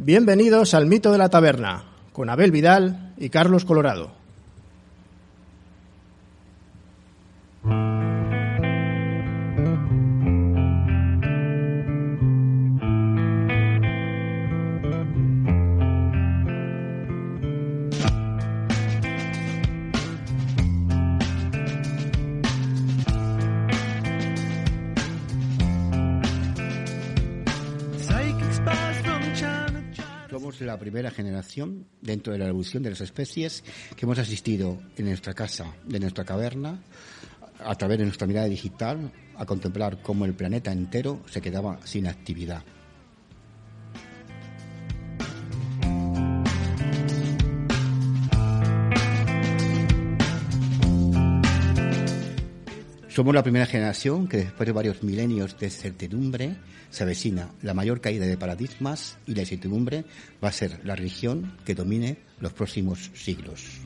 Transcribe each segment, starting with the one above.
Bienvenidos al Mito de la Taberna, con Abel Vidal y Carlos Colorado. Somos la primera generación dentro de la evolución de las especies que hemos asistido en nuestra casa, de nuestra caverna, a través de nuestra mirada digital, a contemplar cómo el planeta entero se quedaba sin actividad. Somos la primera generación que después de varios milenios de certidumbre se avecina la mayor caída de paradigmas y la incertidumbre va a ser la religión que domine los próximos siglos.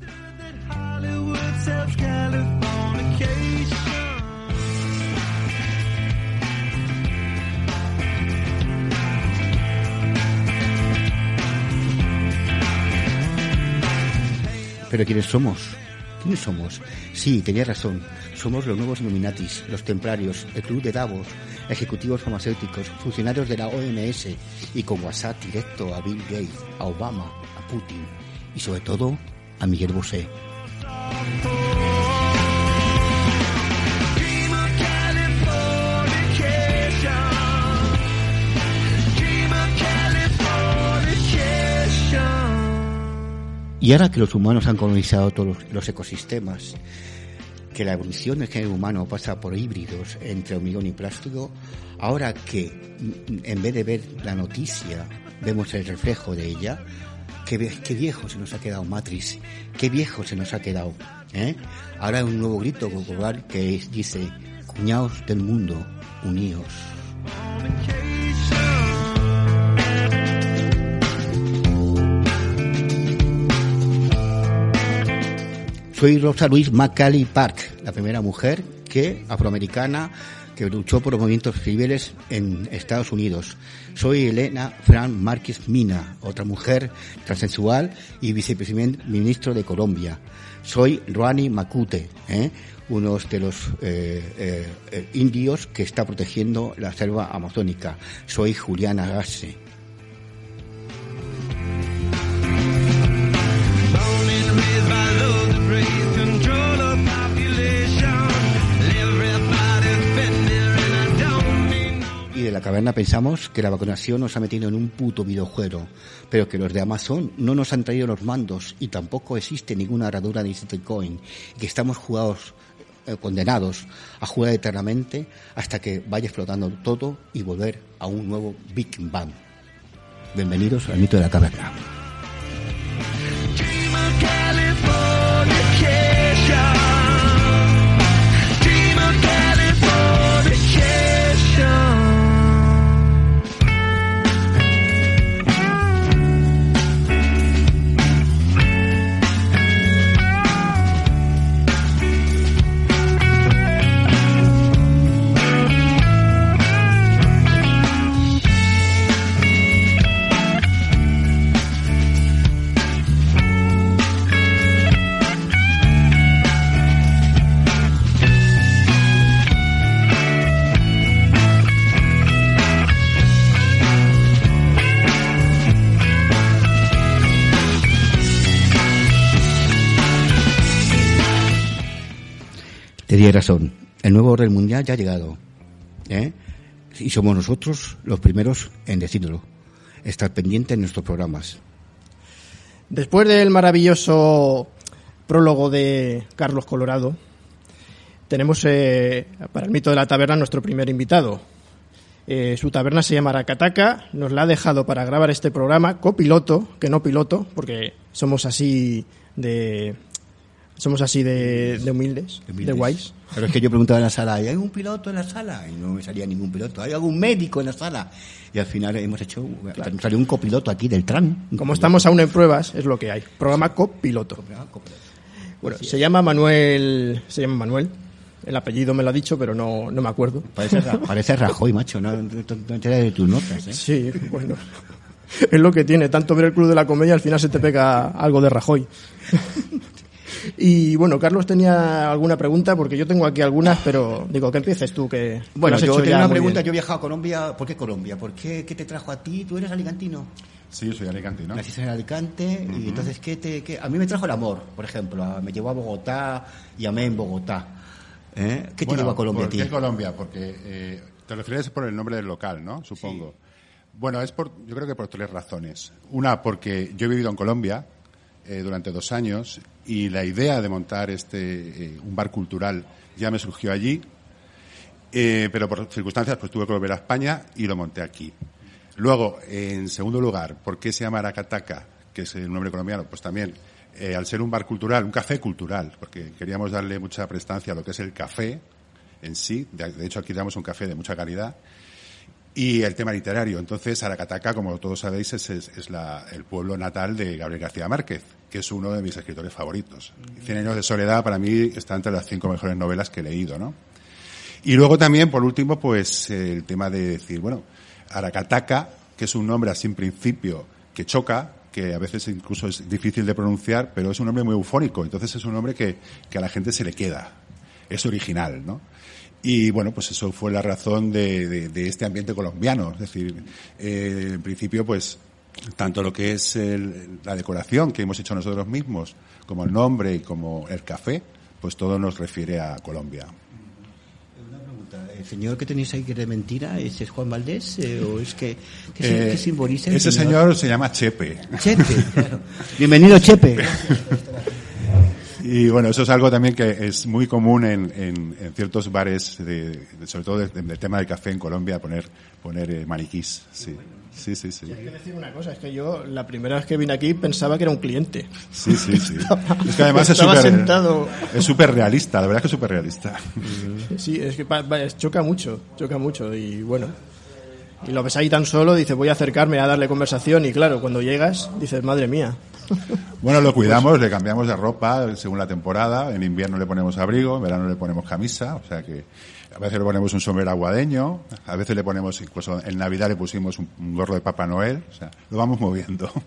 Pero ¿quiénes somos? ¿Quiénes somos? Sí, tenía razón. Somos los nuevos Illuminatis, los templarios, el club de Davos, ejecutivos farmacéuticos, funcionarios de la OMS y con WhatsApp directo a Bill Gates, a Obama, a Putin y sobre todo a Miguel Bosé. Y ahora que los humanos han colonizado todos los ecosistemas, que la evolución del género humano pasa por híbridos entre hormigón y plástico, ahora que en vez de ver la noticia vemos el reflejo de ella, qué, viejo se nos ha quedado Matrix, qué viejo se nos ha quedado. ¿eh? Ahora hay un nuevo grito popular que dice, cuñados del mundo, uníos. Soy Rosa Luis Macaulay Park, la primera mujer que afroamericana que luchó por los movimientos civiles en Estados Unidos. Soy Elena Fran Márquez Mina, otra mujer transexual y viceministro de Colombia. Soy Roani Macute, ¿eh? uno de los eh, eh, indios que está protegiendo la selva amazónica. Soy Juliana Gasse. Caverna pensamos que la vacunación nos ha metido en un puto videojuego, pero que los de Amazon no nos han traído los mandos y tampoco existe ninguna herradura de Coin, que estamos jugados, eh, condenados a jugar eternamente hasta que vaya explotando todo y volver a un nuevo Big Bang. Bienvenidos al mito de la caverna. Razón. El nuevo orden mundial ya ha llegado. ¿eh? Y somos nosotros los primeros en decirlo. Estar pendiente en nuestros programas. Después del maravilloso prólogo de Carlos Colorado, tenemos eh, para el mito de la taberna nuestro primer invitado. Eh, su taberna se llama Aracataca, nos la ha dejado para grabar este programa, copiloto, que no piloto, porque somos así de... Somos así de, de humildes, de, guays. Pero es que yo preguntaba en la sala, ¿hay algún piloto en la sala? Y no me salía ningún piloto. ¿Hay algún médico en la sala? Y al final hemos hecho, salió un copiloto aquí del tram. Como estamos aún en pruebas, es lo que hay. Programa copiloto. Bueno, se llama Manuel, se llama Manuel. El apellido me lo ha dicho, pero no, no me acuerdo. Parece, Ra- parece Rajoy, macho, no, no, no te enteras de tus notas, ¿eh? Sí, bueno. Es lo que tiene. Tanto ver el Club de la Comedia, al final se te pega algo de Rajoy. Y bueno, Carlos tenía alguna pregunta, porque yo tengo aquí algunas, pero digo, que empieces tú, que Bueno, yo tengo una pregunta. bien. Yo he viajado a Colombia. ¿Por qué Colombia? ¿Por qué, qué te trajo a ti? ¿Tú eres alicantino? Sí, yo soy Alicante, ¿no? Naciste en Alicante y entonces, ¿qué te, qué? A mí me trajo el amor, por ejemplo. a- Me llevó a Bogotá y amé en Bogotá. ¿Eh? ¿Qué te Bueno, llevó a Colombia a ¿por ti? qué Colombia? Porque eh, te refieres por el nombre del local, ¿no? Supongo. Bueno, es por, yo creo que por tres razones. Una, porque yo he vivido en Colombia eh, durante dos años y la idea de montar este eh, un bar cultural ya me surgió allí, eh, pero por circunstancias pues tuve que volver a España y lo monté aquí. Luego, en segundo lugar, ¿por qué se llama Aracataca? Que es el nombre colombiano. Pues también, eh, al ser un bar cultural, un café cultural, porque queríamos darle mucha prestancia a lo que es el café en sí. De, de hecho, aquí damos un café de mucha calidad. Y el tema literario. Entonces, Aracataca, como todos sabéis, es, la- el pueblo natal de Gabriel García Márquez, que es uno de mis escritores favoritos. Cien años de soledad, para mí, está entre las cinco mejores novelas que he leído, ¿no? Y luego también, por último, pues el tema de decir, bueno, Aracataca, que es un nombre así en principio que choca, que a veces incluso es difícil de pronunciar, pero es un nombre muy eufónico, entonces es un nombre que, que a la gente se le queda, es original, ¿no? Y bueno, pues eso fue la razón de, de- de este ambiente colombiano, es decir, eh, en principio pues tanto lo que es el- la decoración que hemos hecho nosotros mismos, como el nombre y como el café, pues todo nos refiere a Colombia. ¿El señor que tenéis ahí que de mentira ese es Juan Valdés? eh, ¿O es que qué, Eh, qué simboliza el ese señor se llama Chepe. Chepe, claro. Bienvenido, Chepe. Y bueno, eso es algo también que es muy común en, en- en ciertos bares, de, de- sobre todo del del tema del café en Colombia, poner, poner eh, maniquís. Sí, sí, sí. Sí, Hay que decir una cosa, es que yo la primera vez que vine aquí pensaba que era un cliente. sí, sí. sí. Es que además es Estaba súper sentado. es súper realista, la verdad es que es súper realista. Sí, es que choca mucho, choca mucho y bueno. Y lo ves ahí tan solo, dices, voy a acercarme a darle conversación y claro, cuando llegas, dices, madre mía. Bueno, lo cuidamos, le cambiamos de ropa según la temporada. En invierno le ponemos abrigo, en verano le ponemos camisa, o sea que a veces le ponemos un sombrero aguadeño, a veces le ponemos, incluso en Navidad le pusimos un, gorro de Papá Noel, o sea, lo vamos moviendo.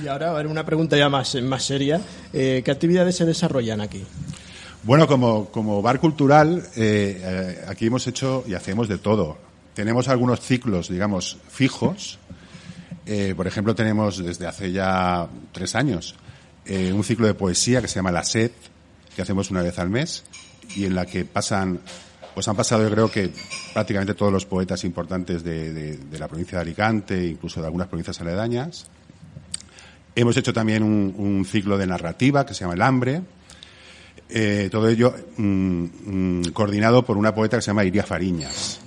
Y ahora, a ver, una pregunta ya más, más seria. Eh, ¿Qué actividades se desarrollan aquí? Bueno, como, como bar cultural, eh, eh, aquí hemos hecho y hacemos de todo. Tenemos algunos ciclos, digamos, fijos. Eh, por ejemplo, tenemos desde hace ya tres años eh, un ciclo de poesía que se llama La Sed, que hacemos una vez al mes y en la que pasan, pues han pasado yo creo que prácticamente todos los poetas importantes de, de- la provincia de Alicante, incluso de algunas provincias aledañas. Hemos hecho también un, un ciclo de narrativa que se llama El Hambre, eh, todo ello mm, mm, coordinado por una poeta que se llama Iria Fariñas.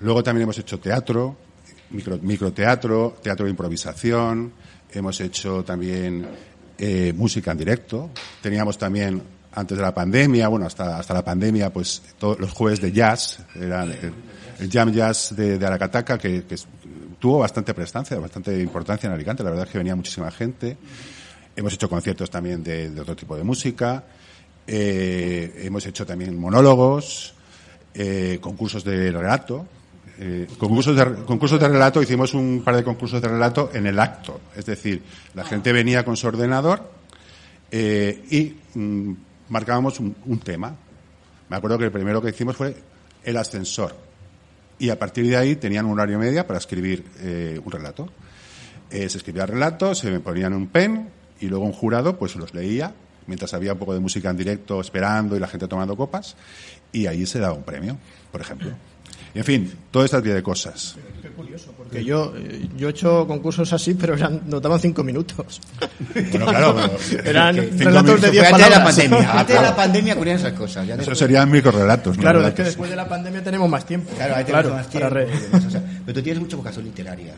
Luego también hemos hecho teatro, micro, microteatro, teatro de improvisación, hemos hecho también eh, música en directo. Teníamos también, antes de la pandemia, bueno, hasta, hasta la pandemia, pues todos los jueves de jazz, eran el, el jam jazz de, de Aracataca, que, que tuvo bastante prestancia, bastante importancia en Alicante, la verdad es que venía muchísima gente. Hemos hecho conciertos también de, de otro tipo de música. Eh, hemos hecho también monólogos, eh, concursos de relato. Eh, concursos, de, concursos de relato, hicimos un par de concursos de relato en el acto. Es decir, la gente venía con su ordenador eh, y mm, marcábamos un, tema. Me acuerdo que el primero que hicimos fue el ascensor. Y a partir de ahí tenían un horario media para escribir eh, un relato. Eh, se escribía el relato, se me ponían un pen y luego un jurado pues los leía mientras había un poco de música en directo esperando y la gente tomando copas y ahí se daba un premio, por ejemplo. En fin, toda esta de cosas. Qué curioso, porque yo, eh, yo he hecho concursos así, pero eran, notaban cinco minutos. Bueno, claro, pero- Eran relatos de minutos. diez Fue antes de la palabras. pandemia. Ah, Antes de claro. la pandemia ocurrían esas cosas. Ya Eso después- serían microrelatos, ¿no? Claro, es que después de la pandemia tenemos más tiempo. Claro, ahí tenemos Claro, más tiempo. re- o sea, pero tú tienes mucha vocación literaria.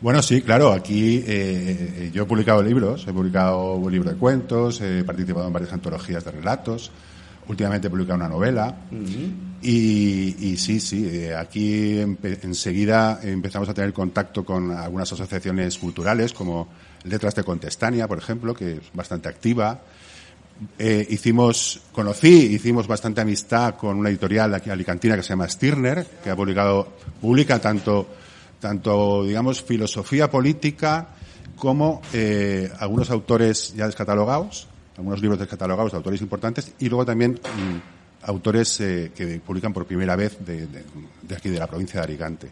Bueno, sí, claro. Aquí eh, eh, yo he publicado libros. He publicado un libro de cuentos, he participado en varias antologías de relatos. Últimamente he publicado una novela. y, y sí, sí, eh, aquí enseguida empezamos a tener contacto con algunas asociaciones culturales, como Letras de Contestania, por ejemplo, que es bastante activa. Eh, hicimos, conocí, hicimos bastante amistad con una editorial aquí alicantina que se llama Stirner, que ha publicado, publica tanto, tanto, digamos, filosofía política como eh, algunos autores ya descatalogados, algunos libros descatalogados de autores importantes, y luego también mm, autores eh, que publican por primera vez de, aquí, de la provincia de Alicante.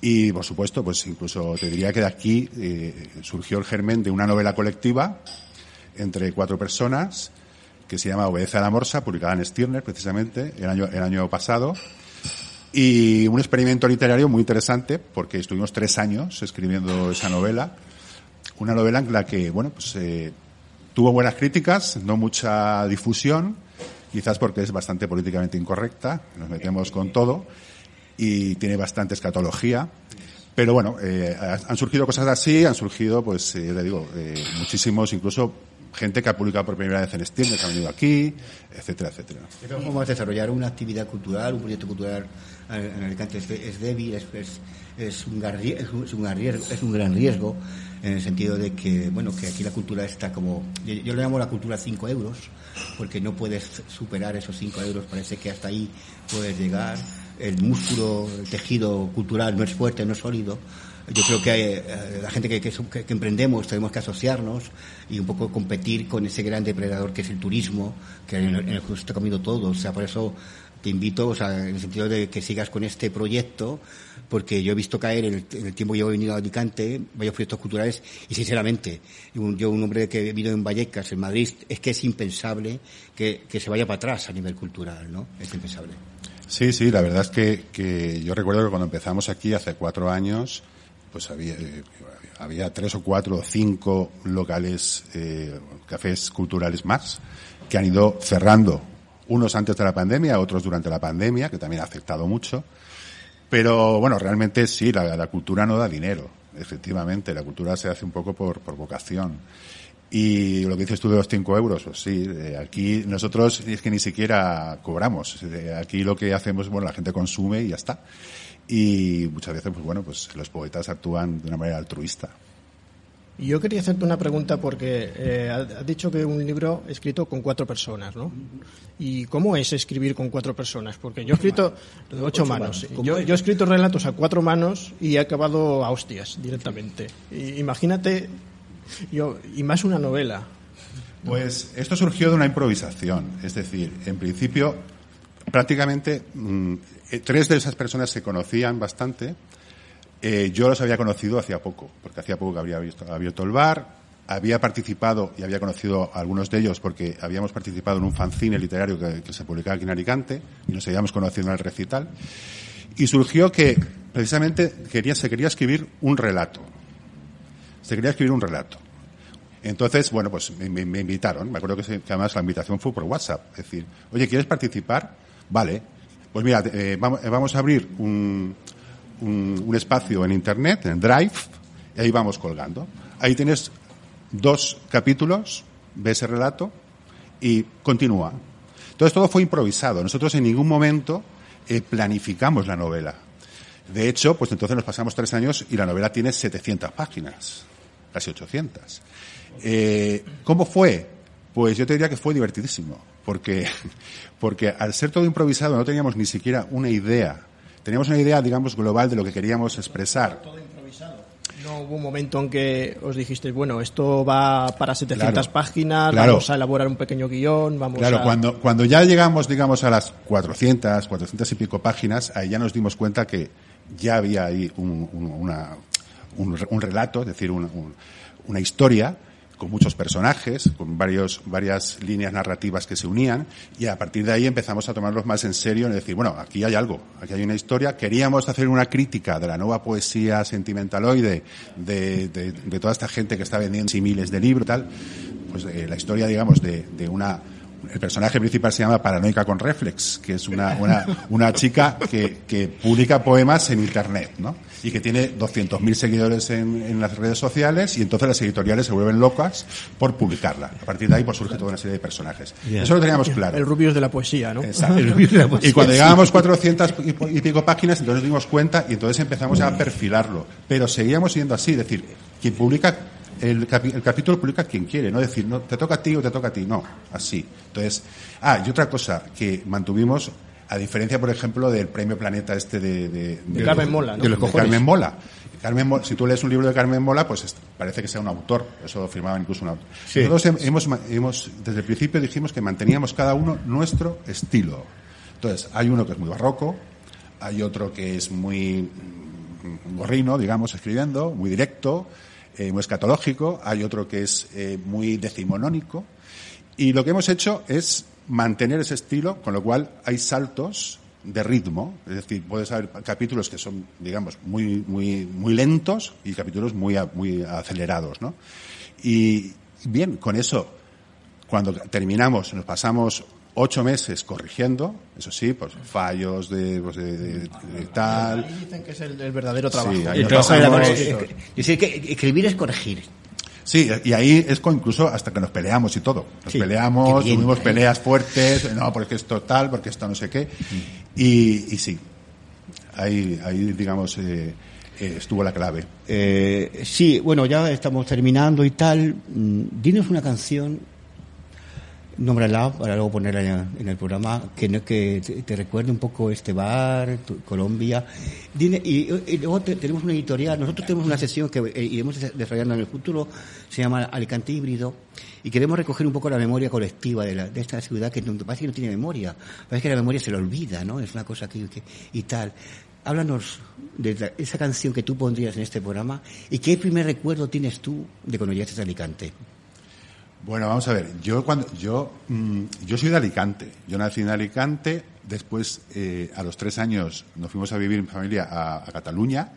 Y, por supuesto, pues incluso te diría que de aquí eh, surgió el germen de una novela colectiva entre cuatro personas que se llama Obedece a la Morsa, publicada en Stirner precisamente el año, el año pasado. Y un experimento literario muy interesante porque estuvimos tres años escribiendo esa novela. Una novela en la que, bueno, pues eh, tuvo buenas críticas, no mucha difusión, quizás porque es bastante políticamente incorrecta, nos metemos con todo y tiene bastante escatología. Pero bueno, eh, han surgido cosas así, han surgido, pues, eh, le digo, eh, muchísimos, incluso gente que ha publicado por primera vez en Steam, que ha venido aquí, etcétera, etcétera. Vamos a desarrollar una actividad cultural, un proyecto cultural en Alicante es, es débil, es, es, es un rie- es un, gran riesgo, en el sentido de que, bueno, que aquí la cultura está como, yo, le llamo la cultura 5 euros, porque no puedes superar esos 5 euros, parece que hasta ahí puedes llegar, el músculo, el tejido cultural no es fuerte, no es sólido, yo creo que eh, la gente que, que, que emprendemos tenemos que asociarnos y un poco competir con ese gran depredador que es el turismo, que en el, en el que se está comiendo todo. O sea, por eso te invito, o sea, en el sentido de que sigas con este proyecto, porque yo he visto caer en el, tiempo que yo he venido a Alicante varios proyectos culturales y sinceramente, yo un hombre que he vivido en Vallecas, en Madrid, es que es impensable que, que se vaya para atrás a nivel cultural, ¿no? Es impensable. Sí, sí, la verdad es que, que yo recuerdo que cuando empezamos aquí hace cuatro años, pues había, eh, había tres o cuatro o cinco locales, eh, cafés culturales más, que han ido cerrando, unos antes de la pandemia, otros durante la pandemia, que también ha afectado mucho. Pero bueno, realmente sí, la, cultura no da dinero, efectivamente, la cultura se hace un poco por, por vocación. Y lo que dices tú de los 5 euros, pues sí, eh, aquí nosotros es que ni siquiera cobramos. Aquí lo que hacemos, bueno, la gente consume y ya está. Y muchas veces, pues bueno, pues los poetas actúan de una manera altruista. Y yo quería hacerte una pregunta porque eh, has dicho que un libro escrito con cuatro personas, ¿no? ¿Y cómo es escribir con cuatro personas? Porque yo he escrito ocho, Ocho manos. manos. ¿Cómo Yo, he escrito relatos a cuatro manos y he acabado a hostias directamente. Y imagínate, yo, y más una novela. Pues esto surgió de una improvisación. Es decir, en principio, prácticamente mm, eh, tres de esas personas se conocían bastante. Eh, yo los había conocido hacía poco, porque hacía poco que había abierto el bar. Había participado y había conocido a algunos de ellos porque habíamos participado en un fanzine literario que, que se publicaba aquí en Alicante y nos habíamos conocido en el recital. Y surgió que precisamente quería, se quería escribir un relato. Se quería escribir un relato. Entonces, bueno, pues me invitaron. Me acuerdo que, se- que además la invitación fue por WhatsApp. Es decir, oye, ¿quieres participar? Vale. Pues mira, eh, vamos, eh, vamos a abrir un, un, espacio en Internet, en Drive, y ahí vamos colgando. Ahí tienes dos capítulos de ese relato y continúa. Entonces todo fue improvisado. Nosotros en ningún momento eh, planificamos la novela. De hecho, pues entonces nos pasamos tres años y la novela tiene 700 páginas, casi 800. Eh, ¿Cómo fue? Pues yo te diría que fue divertidísimo, porque, porque al ser todo improvisado no teníamos ni siquiera una idea. Teníamos una idea, digamos, global de lo que queríamos expresar. No hubo un momento en que os dijisteis, bueno, esto va para 700 Claro. páginas, Claro. vamos a elaborar un pequeño guion, vamos Claro, a... cuando, cuando ya llegamos, digamos, a las 400, 400 y pico páginas, ahí ya nos dimos cuenta que ya había ahí un, un- una- un, un relato, es decir, un- un- una historia con muchos personajes, con varios, varias líneas narrativas que se unían, y a partir de ahí empezamos a tomarlos más en serio, en decir, bueno, aquí hay algo, aquí hay una historia. Queríamos hacer una crítica de la nueva poesía sentimentaloide, de, de, de toda esta gente que está vendiendo miles de libros y tal, pues eh, la historia, digamos, de, de una el personaje principal se llama Paranoica con Reflex, que es una, una, una chica que, que, publica poemas en Internet, ¿no? Y que tiene 200.000 seguidores en, en, las redes sociales y entonces las editoriales se vuelven locas por publicarla. A partir de ahí pues surge toda una serie de personajes. Yeah. Eso lo teníamos claro. El Rubius de la poesía, ¿no? Exacto. De la poesía, y cuando llegábamos 400 y pico páginas, entonces nos dimos cuenta y entonces empezamos a perfilarlo. Pero seguíamos siendo así, es decir, quien publica el, capi el, capítulo publica quien quiere, no decir, no, te toca a ti o te toca a ti, no, así. Entonces, ah, y otra cosa que mantuvimos, a diferencia, por ejemplo, del premio Planeta este de, de, de, de Carmen Mola, ¿no? de, de Carmen Mola. Carmen si tú lees un libro de Carmen Mola, pues es, parece que sea un autor, eso firmaba incluso un autor. Sí. Nosotros hemos, hemos, desde el principio dijimos que manteníamos cada uno nuestro estilo. Entonces, hay uno que es muy barroco, hay otro que es muy gorrino, digamos, escribiendo, muy directo, eh, muy escatológico, hay otro que es eh, muy decimonónico, y lo que hemos hecho es mantener ese estilo, con lo cual hay saltos de ritmo, es decir, puedes haber capítulos que son, digamos, muy, muy, muy lentos y capítulos muy, muy acelerados, ¿no? Y bien, con eso, cuando terminamos, nos pasamos ocho meses corrigiendo, eso sí, pues fallos de, pues, de, de, de tal. Ahí dicen que es el, el verdadero trabajo. Sí, el trabajo es, que escribir es corregir. Sí, y ahí es con incluso hasta que nos peleamos y todo. Nos sí, peleamos, bien, tuvimos peleas fuertes, no, porque esto tal, porque esto no sé qué. Y, y sí, ahí, ahí digamos, eh, eh, estuvo la clave. Eh, sí, bueno, ya estamos terminando y tal. Dinos una canción nómbrala para luego ponerla en el programa, que, que te, recuerde un poco este bar, Colombia. Y, y, luego te, tenemos una editorial, nosotros tenemos una sesión que eh, iremos desarrollando en el futuro, se llama Alicante Híbrido, y queremos recoger un poco la memoria colectiva de, la, de esta ciudad que parece que no tiene memoria, parece que la memoria se le olvida, ¿no? Es una cosa que, que y tal. Háblanos de la, esa canción que tú pondrías en este programa y qué primer recuerdo tienes tú de cuando llegaste a Alicante. Bueno, vamos a ver. Yo cuando yo mmm, yo soy de Alicante. Yo nací en Alicante. Después, eh, a los tres años, nos fuimos a vivir en familia a, Cataluña,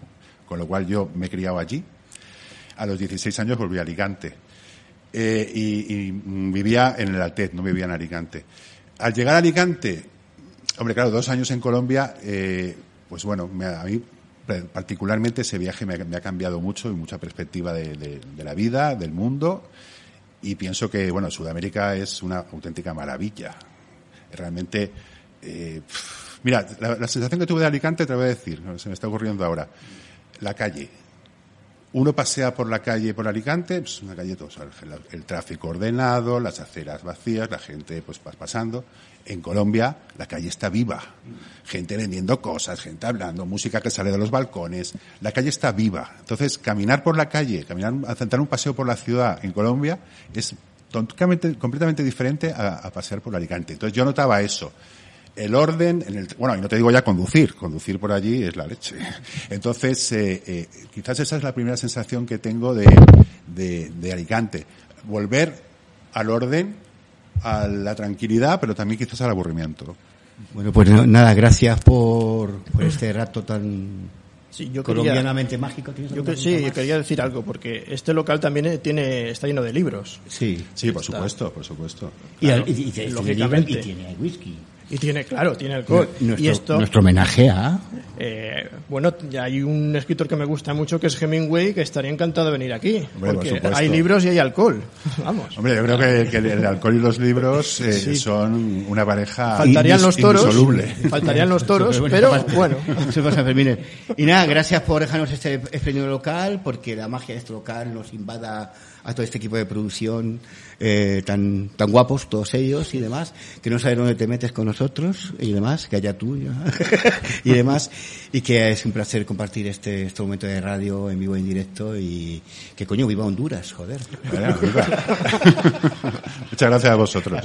con lo cual yo me he criado allí. A los 16 años volví a Alicante eh, y, y, vivía en el Altet, no vivía en Alicante. Al llegar a Alicante, hombre, claro, dos años en Colombia, eh, pues bueno, me, a mí particularmente ese viaje me, ha cambiado mucho y mucha perspectiva de la vida, del mundo y pienso que, bueno, Sudamérica es una auténtica maravilla. Realmente, eh, mira, la, sensación que tuve de Alicante te voy a decir, se me está ocurriendo ahora. La calle. Uno pasea por la calle por Alicante, pues una calle todo, el, el, tráfico ordenado, las aceras vacías, la gente pues pasando. En Colombia la calle está viva, gente vendiendo cosas, gente hablando, música que sale de los balcones, la calle está viva. Entonces, caminar por la calle, caminar, hacer un paseo por la ciudad en Colombia es completamente, diferente a, a pasear por Alicante. Entonces yo notaba eso el orden, en el, bueno, y no te digo ya conducir, conducir por allí es la leche. Entonces, eh, eh, quizás esa es la primera sensación que tengo de, de, de, Alicante. Volver al orden, a la tranquilidad, pero también quizás al aburrimiento. Bueno, pues nada, gracias por, por este rato tan Sí, yo colombianamente quería, mágico. Yo que, sí, yo quería decir algo, porque este local también tiene, está lleno de libros. Sí, sí, por está. supuesto, por supuesto. Claro. Y, y, y, lógicamente. y tiene whisky. Y tiene, claro, tiene alcohol. Nuestro, y esto, nuestro homenaje a... Eh, bueno, hay un escritor que me gusta mucho que es Hemingway, que estaría encantado de venir aquí. Hombre, porque por hay libros y hay alcohol. Vamos. Hombre, yo creo que, que el alcohol y los libros eh, sí. son una pareja Faltarían los toros. Insoluble. Faltarían los toros, pero bueno. Eso pasa, Fermín. Y nada, gracias por dejarnos este espléndido local, porque la magia de este local nos invada a todo este equipo de producción eh, tan, tan guapos, todos ellos y demás, que no sabes dónde te metes con nosotros y demás, que haya tú y demás, y que es un placer compartir este, este momento de radio en vivo en directo y que coño, viva Honduras, joder. Viva. Muchas gracias a vosotros.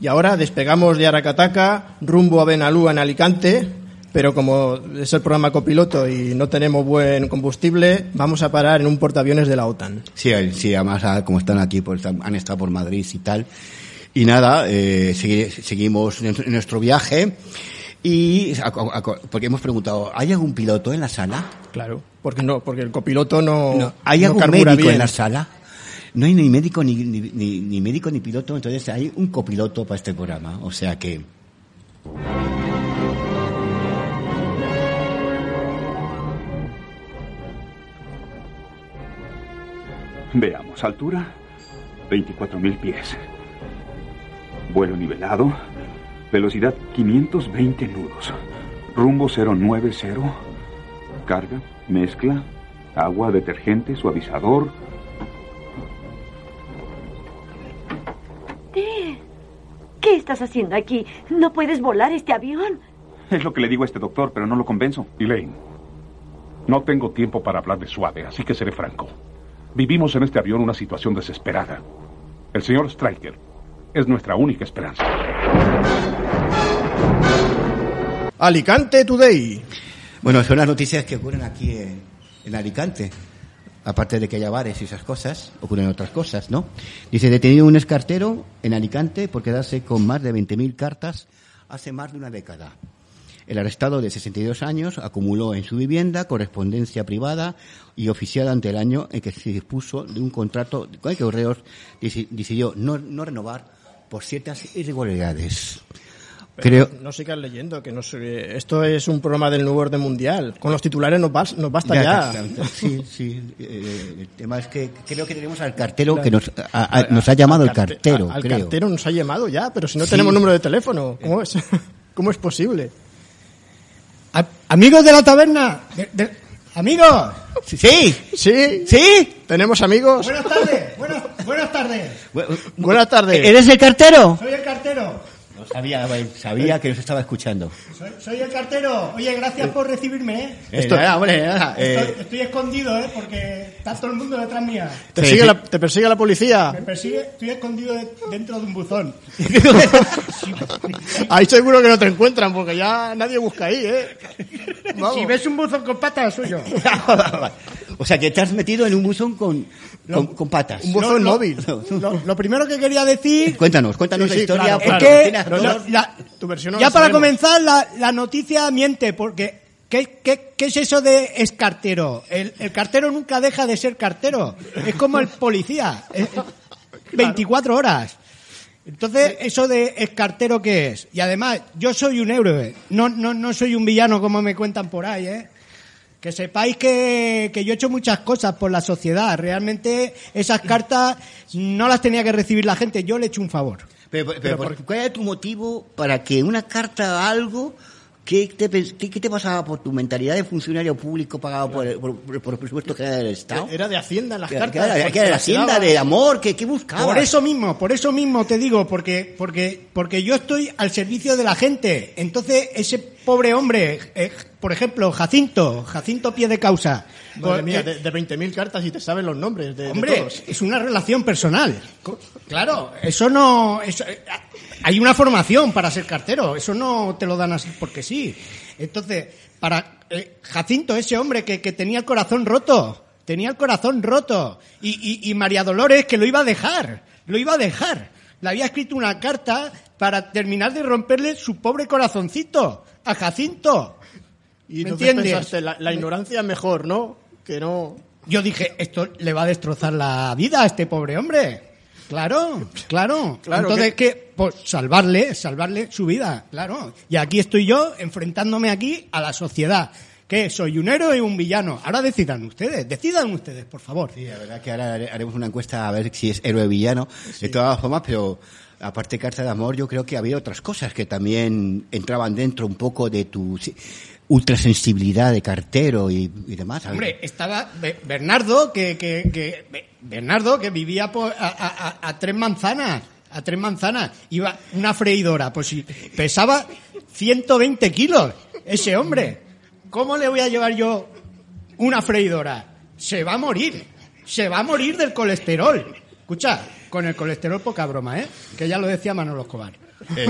Y ahora despegamos de Aracataca rumbo a Benalúa en Alicante, pero como es el programa copiloto y no tenemos buen combustible, vamos a parar en un portaaviones de la OTAN. Sí, sí además ah, como están aquí, pues, han estado por Madrid y tal. Y nada, eh, segui- seguimos en nuestro viaje y porque hemos preguntado, ¿hay algún piloto en la sala? Claro, porque no, porque el copiloto no, No, ¿Hay no algún médico bien. en la sala? No hay ni médico ni, ni, ni- médico ni piloto, entonces hay un copiloto para este programa. O sea que Veamos, altura 24.000 pies. Vuelo nivelado. Velocidad 520 nudos. Rumbo 090. Carga, mezcla, agua, detergente, suavizador. Ted, ¿qué estás haciendo aquí? No puedes volar este avión. Es lo que le digo a este doctor, pero no lo convenzo. Elaine, no tengo tiempo para hablar de suave, así que seré franco. Vivimos en este avión una situación desesperada. El señor Stryker es nuestra única esperanza. Alicante Today. Bueno, son las noticias que ocurren aquí en, en Alicante. Aparte de que haya bares y esas cosas, ocurren otras cosas, ¿no? Dice, detenido un escartero en Alicante por quedarse con más de 20.000 cartas hace más de una década. El arrestado de 62 años acumuló en su vivienda correspondencia privada y oficial ante el año en que se dispuso de un contrato con el que Correos deci- decidió no renovar por ciertas irregularidades. Creo, No sigas leyendo, que no sé- esto es un programa del nuevo orden mundial. Con los titulares nos, bas- nos basta ya. Sí, sí. eh, el tema es que creo que tenemos al cartero que nos ha, ha- nos ha llamado el Al carte- cartero, a- Al creo. cartero nos ha llamado ya, pero si no Sí. tenemos número de teléfono, ¿cómo es, ¿cómo es posible? A- Amigos de la taberna, de- de- amigos, Sí, sí. Sí, ¿Sí? tenemos amigos. buenas tardes, buenas, buenas tardes. Bu- Buenas tardes. ¿Eres el cartero? Soy el cartero, sabía, sabía que nos estaba escuchando. soy, soy el cartero. Oye, gracias por recibirme, ¿eh? Esto, nada, hombre, nada, eh, Estoy, estoy escondido, ¿eh? Porque está todo el mundo detrás mía. ¿Te, Sí, sigue sí. La, ¿Te persigue la policía? Me persigue, estoy escondido de- dentro de un buzón. Ahí seguro que no te encuentran, porque ya nadie busca ahí, ¿eh? Vamos. Si ves un buzón con patas, soy yo. o sea, que te has metido en un buzón con, con, con patas. Un buzón No, no. móvil. Lo, lo primero que quería decir Cuéntanos, cuéntanos Sí, la sí, historia. claro, porque es que tiene No, actor. no, la- Tu versión no ya para sabemos. comenzar, la, la noticia miente, porque ¿qué, qué, qué es eso de es cartero? El, el cartero nunca deja de ser cartero. Es como el policía. es- es 24 horas. Entonces, ¿eso de es cartero qué es? Y además, yo soy un héroe. No, no, no soy un villano como me cuentan por ahí, ¿eh? Que sepáis que, que yo he hecho muchas cosas por la sociedad. Realmente esas cartas no las tenía que recibir la gente. Yo le he hecho un favor. Pero, pero, ¿por- ¿Cuál es tu motivo para que una carta a algo ¿Qué te, qué, qué te pasaba por tu mentalidad de funcionario público pagado por, el- por, por- el presupuesto general del Estado? Era de Hacienda en las ¿Qué cartas. era, de Hacienda, de amor? ¿Qué, qué buscabas? Por eso mismo, por eso mismo te digo, porque, porque, porque yo estoy al servicio de la gente. Entonces, ese pobre hombre, eh, por ejemplo, Jacinto, Jacinto Pie de Causa. Madre mía, de, de 20.000 cartas y te saben los nombres de, de Hombre, todos. es una relación personal. Claro, eso no. eso- eh, hay una formación para ser cartero. Eso no te lo dan así porque sí. Entonces, para eh, Jacinto, ese hombre que, que tenía el corazón roto, tenía el corazón roto. Y, y- y María Dolores que lo iba a dejar, lo iba a dejar. Le había escrito una carta para terminar de romperle su pobre corazoncito a Jacinto. Y ¿Me entiendes? pensaste, la, la ignorancia es mejor, ¿no? Que no... Yo dije, esto le va a destrozar la vida a este pobre hombre. Claro, claro. Claro Entonces, ¿qué? Pues salvarle, salvarle su vida, claro. Y aquí estoy yo enfrentándome aquí a la sociedad. ¿Qué? ¿Soy un héroe y un villano? Ahora decidan ustedes, decidan ustedes, por favor. Sí, la verdad que ahora hare- haremos una encuesta a ver si es héroe o villano, de todas formas, pero aparte de Carta de Amor, yo creo que había otras cosas que también entraban dentro un poco de tu ultrasensibilidad de cartero y, demás. Hombre, estaba Be- Bernardo, que, que, que- Be- Bernardo, que vivía a- a tres manzanas, a tres manzanas, iba una freidora, pues si pesaba 120 kilos, ese hombre. ¿Cómo le voy a llevar yo una freidora? Se va a morir, se va a morir del colesterol. Escucha, con el colesterol poca broma, ¿eh? Que ya lo decía Manolo Escobar. Eh,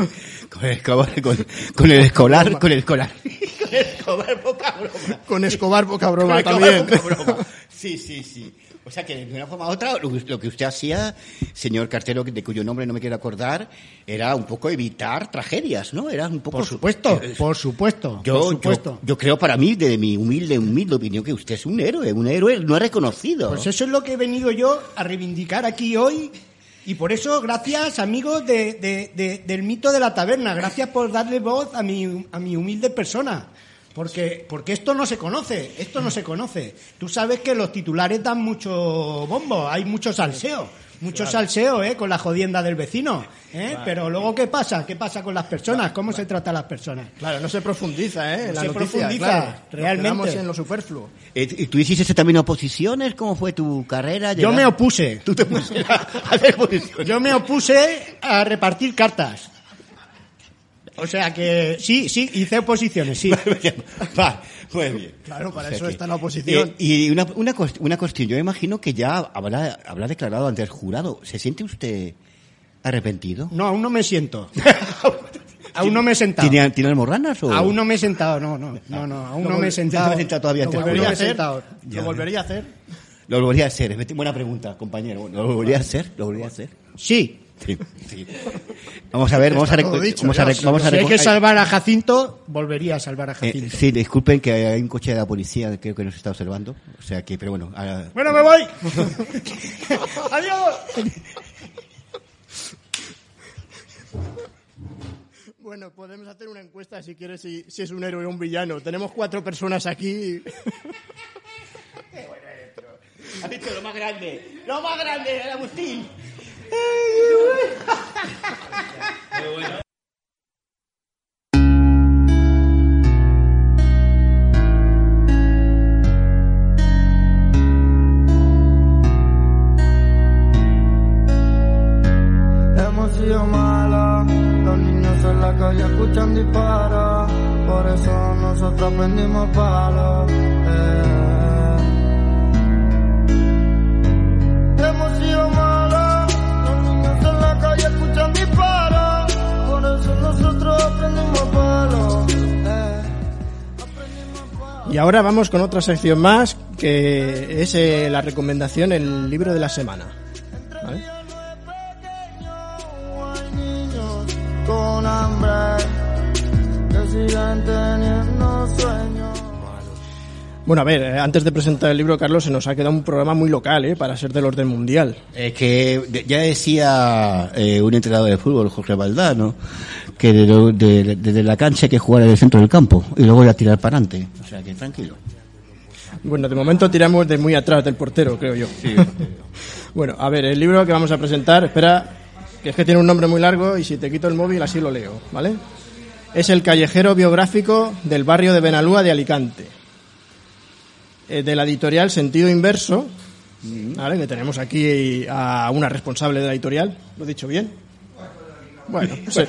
con, el escobar, con, con el escolar, con el escolar. con el escobar, poca broma. Con Escobar poca broma Con también. escobar, poca broma. Sí, sí, sí. O sea que de una forma u otra, lo, que- lo que usted hacía, señor cartero, de cuyo nombre no me quiero acordar, era un poco evitar tragedias, ¿no? Era un poco... Por supuesto, Eh, por supuesto, Yo, por supuesto. yo, yo creo para mí, de mi humilde, humilde opinión, que usted es un héroe, un héroe no reconocido. Pues eso es lo que he venido yo a reivindicar aquí hoy. Y por eso, gracias, amigos de, de- de- del mito de la taberna, gracias por darle voz a mi, a mi humilde persona. Porque, porque esto no se conoce, esto no se conoce. Tú sabes que los titulares dan mucho bombo, hay mucho salseo, mucho salseo, ¿eh? Con la jodienda del vecino, ¿eh? Pero luego, ¿qué pasa? ¿Qué pasa con las personas? ¿Cómo se trata a las personas? Claro, no se profundiza, ¿eh? No la se noticia, profundiza, claro. Realmente. en lo superfluo. Eh, ¿Y tú hiciste también oposiciones? ¿Cómo fue tu carrera? Yo me opuse. Tú te pusiste a hacer oposiciones. Yo me opuse a repartir cartas. O sea que sí, sí, hice oposiciones, sí. Va, muy bien. Claro, para O sea eso que- está la oposición. Eh, y una, una, una cuestión, yo imagino que ya habrá, habrá declarado ante el jurado. ¿Se siente usted arrepentido? No, aún no me siento. Aún no me he sentado. ¿Tiene, ¿Tiene almorranas o...? Aún no me he sentado, no, no, no, no, aún Lo no me he sentado. no me he sentado todavía Lo volvería a hacer. Lo volvería a hacer. Lo volvería a hacer. es Buena pregunta, compañero. ¿Lo volvería a hacer? ¿Lo volvería a hacer? Sí. Vamos a ver, vamos a... Dicho, vamos a, vamos a Si hay que salvar a Jacinto, volvería a salvar a Eh, Jacinto. sí, disculpen que hay un coche de la policía, creo que nos está observando. O sea que, pero bueno, ahora- Bueno, me voy. Adiós. Bueno, podemos hacer una encuesta si quieres si, si es un héroe o un villano. Tenemos cuatro personas aquí. Ha dicho lo más grande, lo más grande, el Agustín. Hemos sido malos, los niños en la calle escuchan disparos, por eso nosotros aprendimos palos. Y ahora vamos con otra sección más, que es eh, la recomendación, el libro de la semana. ¿Vale? Bueno, a ver, eh, antes de presentar el libro, Carlos, se nos ha quedado un programa muy local, ¿eh? Para ser del orden mundial. Es que ya decía eh, un entrenador de fútbol, Jorge Valdano, que de lo- de- desde la cancha hay que jugar en el centro del campo y luego ya tirar para adelante. O sea que tranquilo. Bueno, de momento tiramos de muy atrás del portero, creo yo. bueno, a ver, el libro que vamos a presentar, espera, que es que tiene un nombre muy largo y si te quito el móvil así lo leo, ¿vale? Es el callejero biográfico del barrio de Benalúa de Alicante. Eh, de la editorial Sentido Inverso, ¿vale? Que tenemos aquí a una responsable de la editorial, ¿lo he dicho bien? Bueno, se-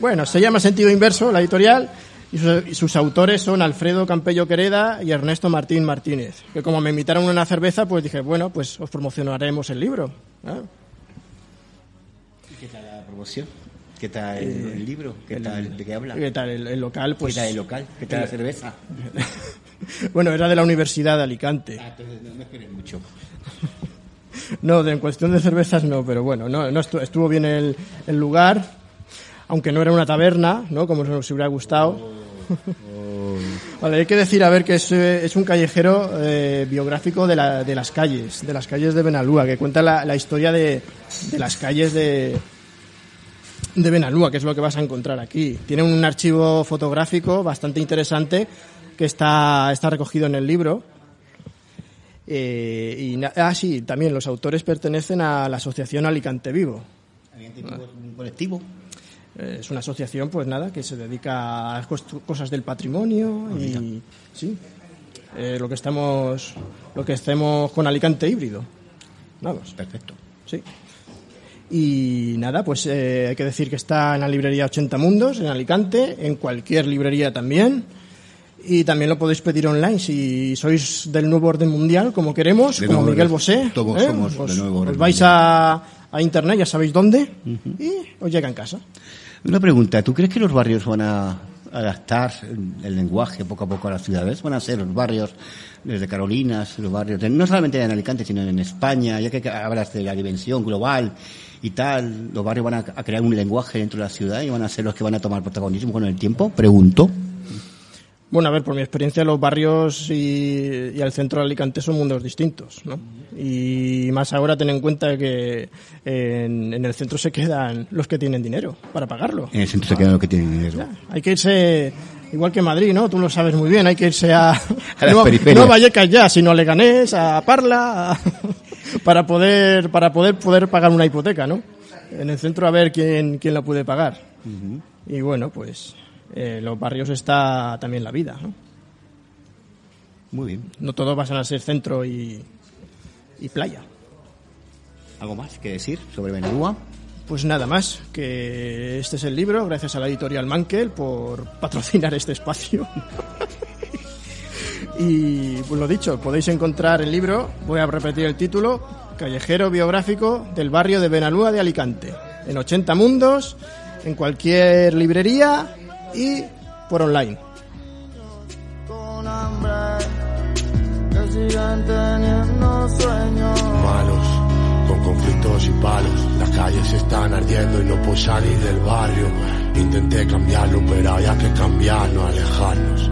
bueno, se llama Sentido Inverso, la editorial, y sus, y sus autores son Alfredo Campello Quereda y Ernesto Martín Martínez. Que como me invitaron a una cerveza, pues dije, bueno, pues os promocionaremos el libro. ¿eh? ¿Qué tal la promoción? ¿Qué tal el, el libro? ¿Qué tal? ¿De qué habla? ¿Qué tal el, el local? Pues, ¿Qué tal el local? ¿Qué tal la cerveza? bueno, era de la Universidad de Alicante. Ah, entonces no me esperes mucho. No, de, en cuestión de cervezas no, pero bueno, no, no estu- estuvo bien el, el lugar, aunque no era una taberna, ¿no? Como nos hubiera gustado. Vale, hay que decir, a ver, que es, eh, es un callejero eh, biográfico de, la- de las calles, de las calles de Benalúa, que cuenta la, historia de, de las calles de, de Benalúa, que es lo que vas a encontrar aquí. Tiene un archivo fotográfico bastante interesante que está, está recogido en el libro. Eh, y ah, sí, también los autores pertenecen a la Asociación Alicante Vivo. un colectivo. Eh, es una asociación, pues nada, que se dedica a cos- cosas del patrimonio y sí, eh, lo que estamos, lo que estemos con Alicante híbrido. Vamos. Perfecto. Sí. Y nada, pues eh, hay que decir que está en la librería 80 Mundos, en Alicante, en cualquier librería también. Y también lo podéis pedir online si sois del nuevo orden mundial, como queremos, De como Miguel. Bosé. Todos ¿eh? somos Os- del nuevo orden os vais a, a internet, ya sabéis dónde, y os llega en casa. Una pregunta, ¿tú crees que los barrios van a adaptar el lenguaje poco a poco a las ciudades? ¿Van a ser los barrios desde Carolinas, los barrios, de- no solamente en Alicante, sino en España, ya que hablas de la dimensión global y tal, los barrios van a, a crear un lenguaje dentro de la ciudad y van a ser los que van a tomar protagonismo con el tiempo? Pregunto. Bueno, a ver, por mi experiencia, los barrios y, y el centro de Alicante son mundos distintos, ¿no? Y más ahora ten en cuenta que en, en el centro se quedan los que tienen dinero para pagarlo. En el centro se quedan los que tienen dinero. Hay que irse, igual que Madrid, ¿no? Tú lo sabes muy bien, hay que irse a, las no, no Vallecas ya, sino a Leganés, a Parla, a- para poder, para poder, poder pagar una hipoteca, ¿no? En el centro a ver quién, quién la puede pagar. Y bueno, pues eh, los barrios está también la vida, ¿no? Muy bien. No todos van a ser centro y, y playa. ¿Algo más que decir sobre Benalúa? Pues nada más, que este es el libro, gracias a la editorial Mankel por patrocinar este espacio. y pues lo dicho, podéis encontrar el libro, voy a repetir el título, Callejero biográfico del barrio de Benalúa de Alicante, en 80 mundos, en cualquier librería y por online. malos, con conflictos y palos. Las calles están ardiendo y no puedo salir del barrio. Intenté cambiarlo, pero había que cambiarnos, alejarnos.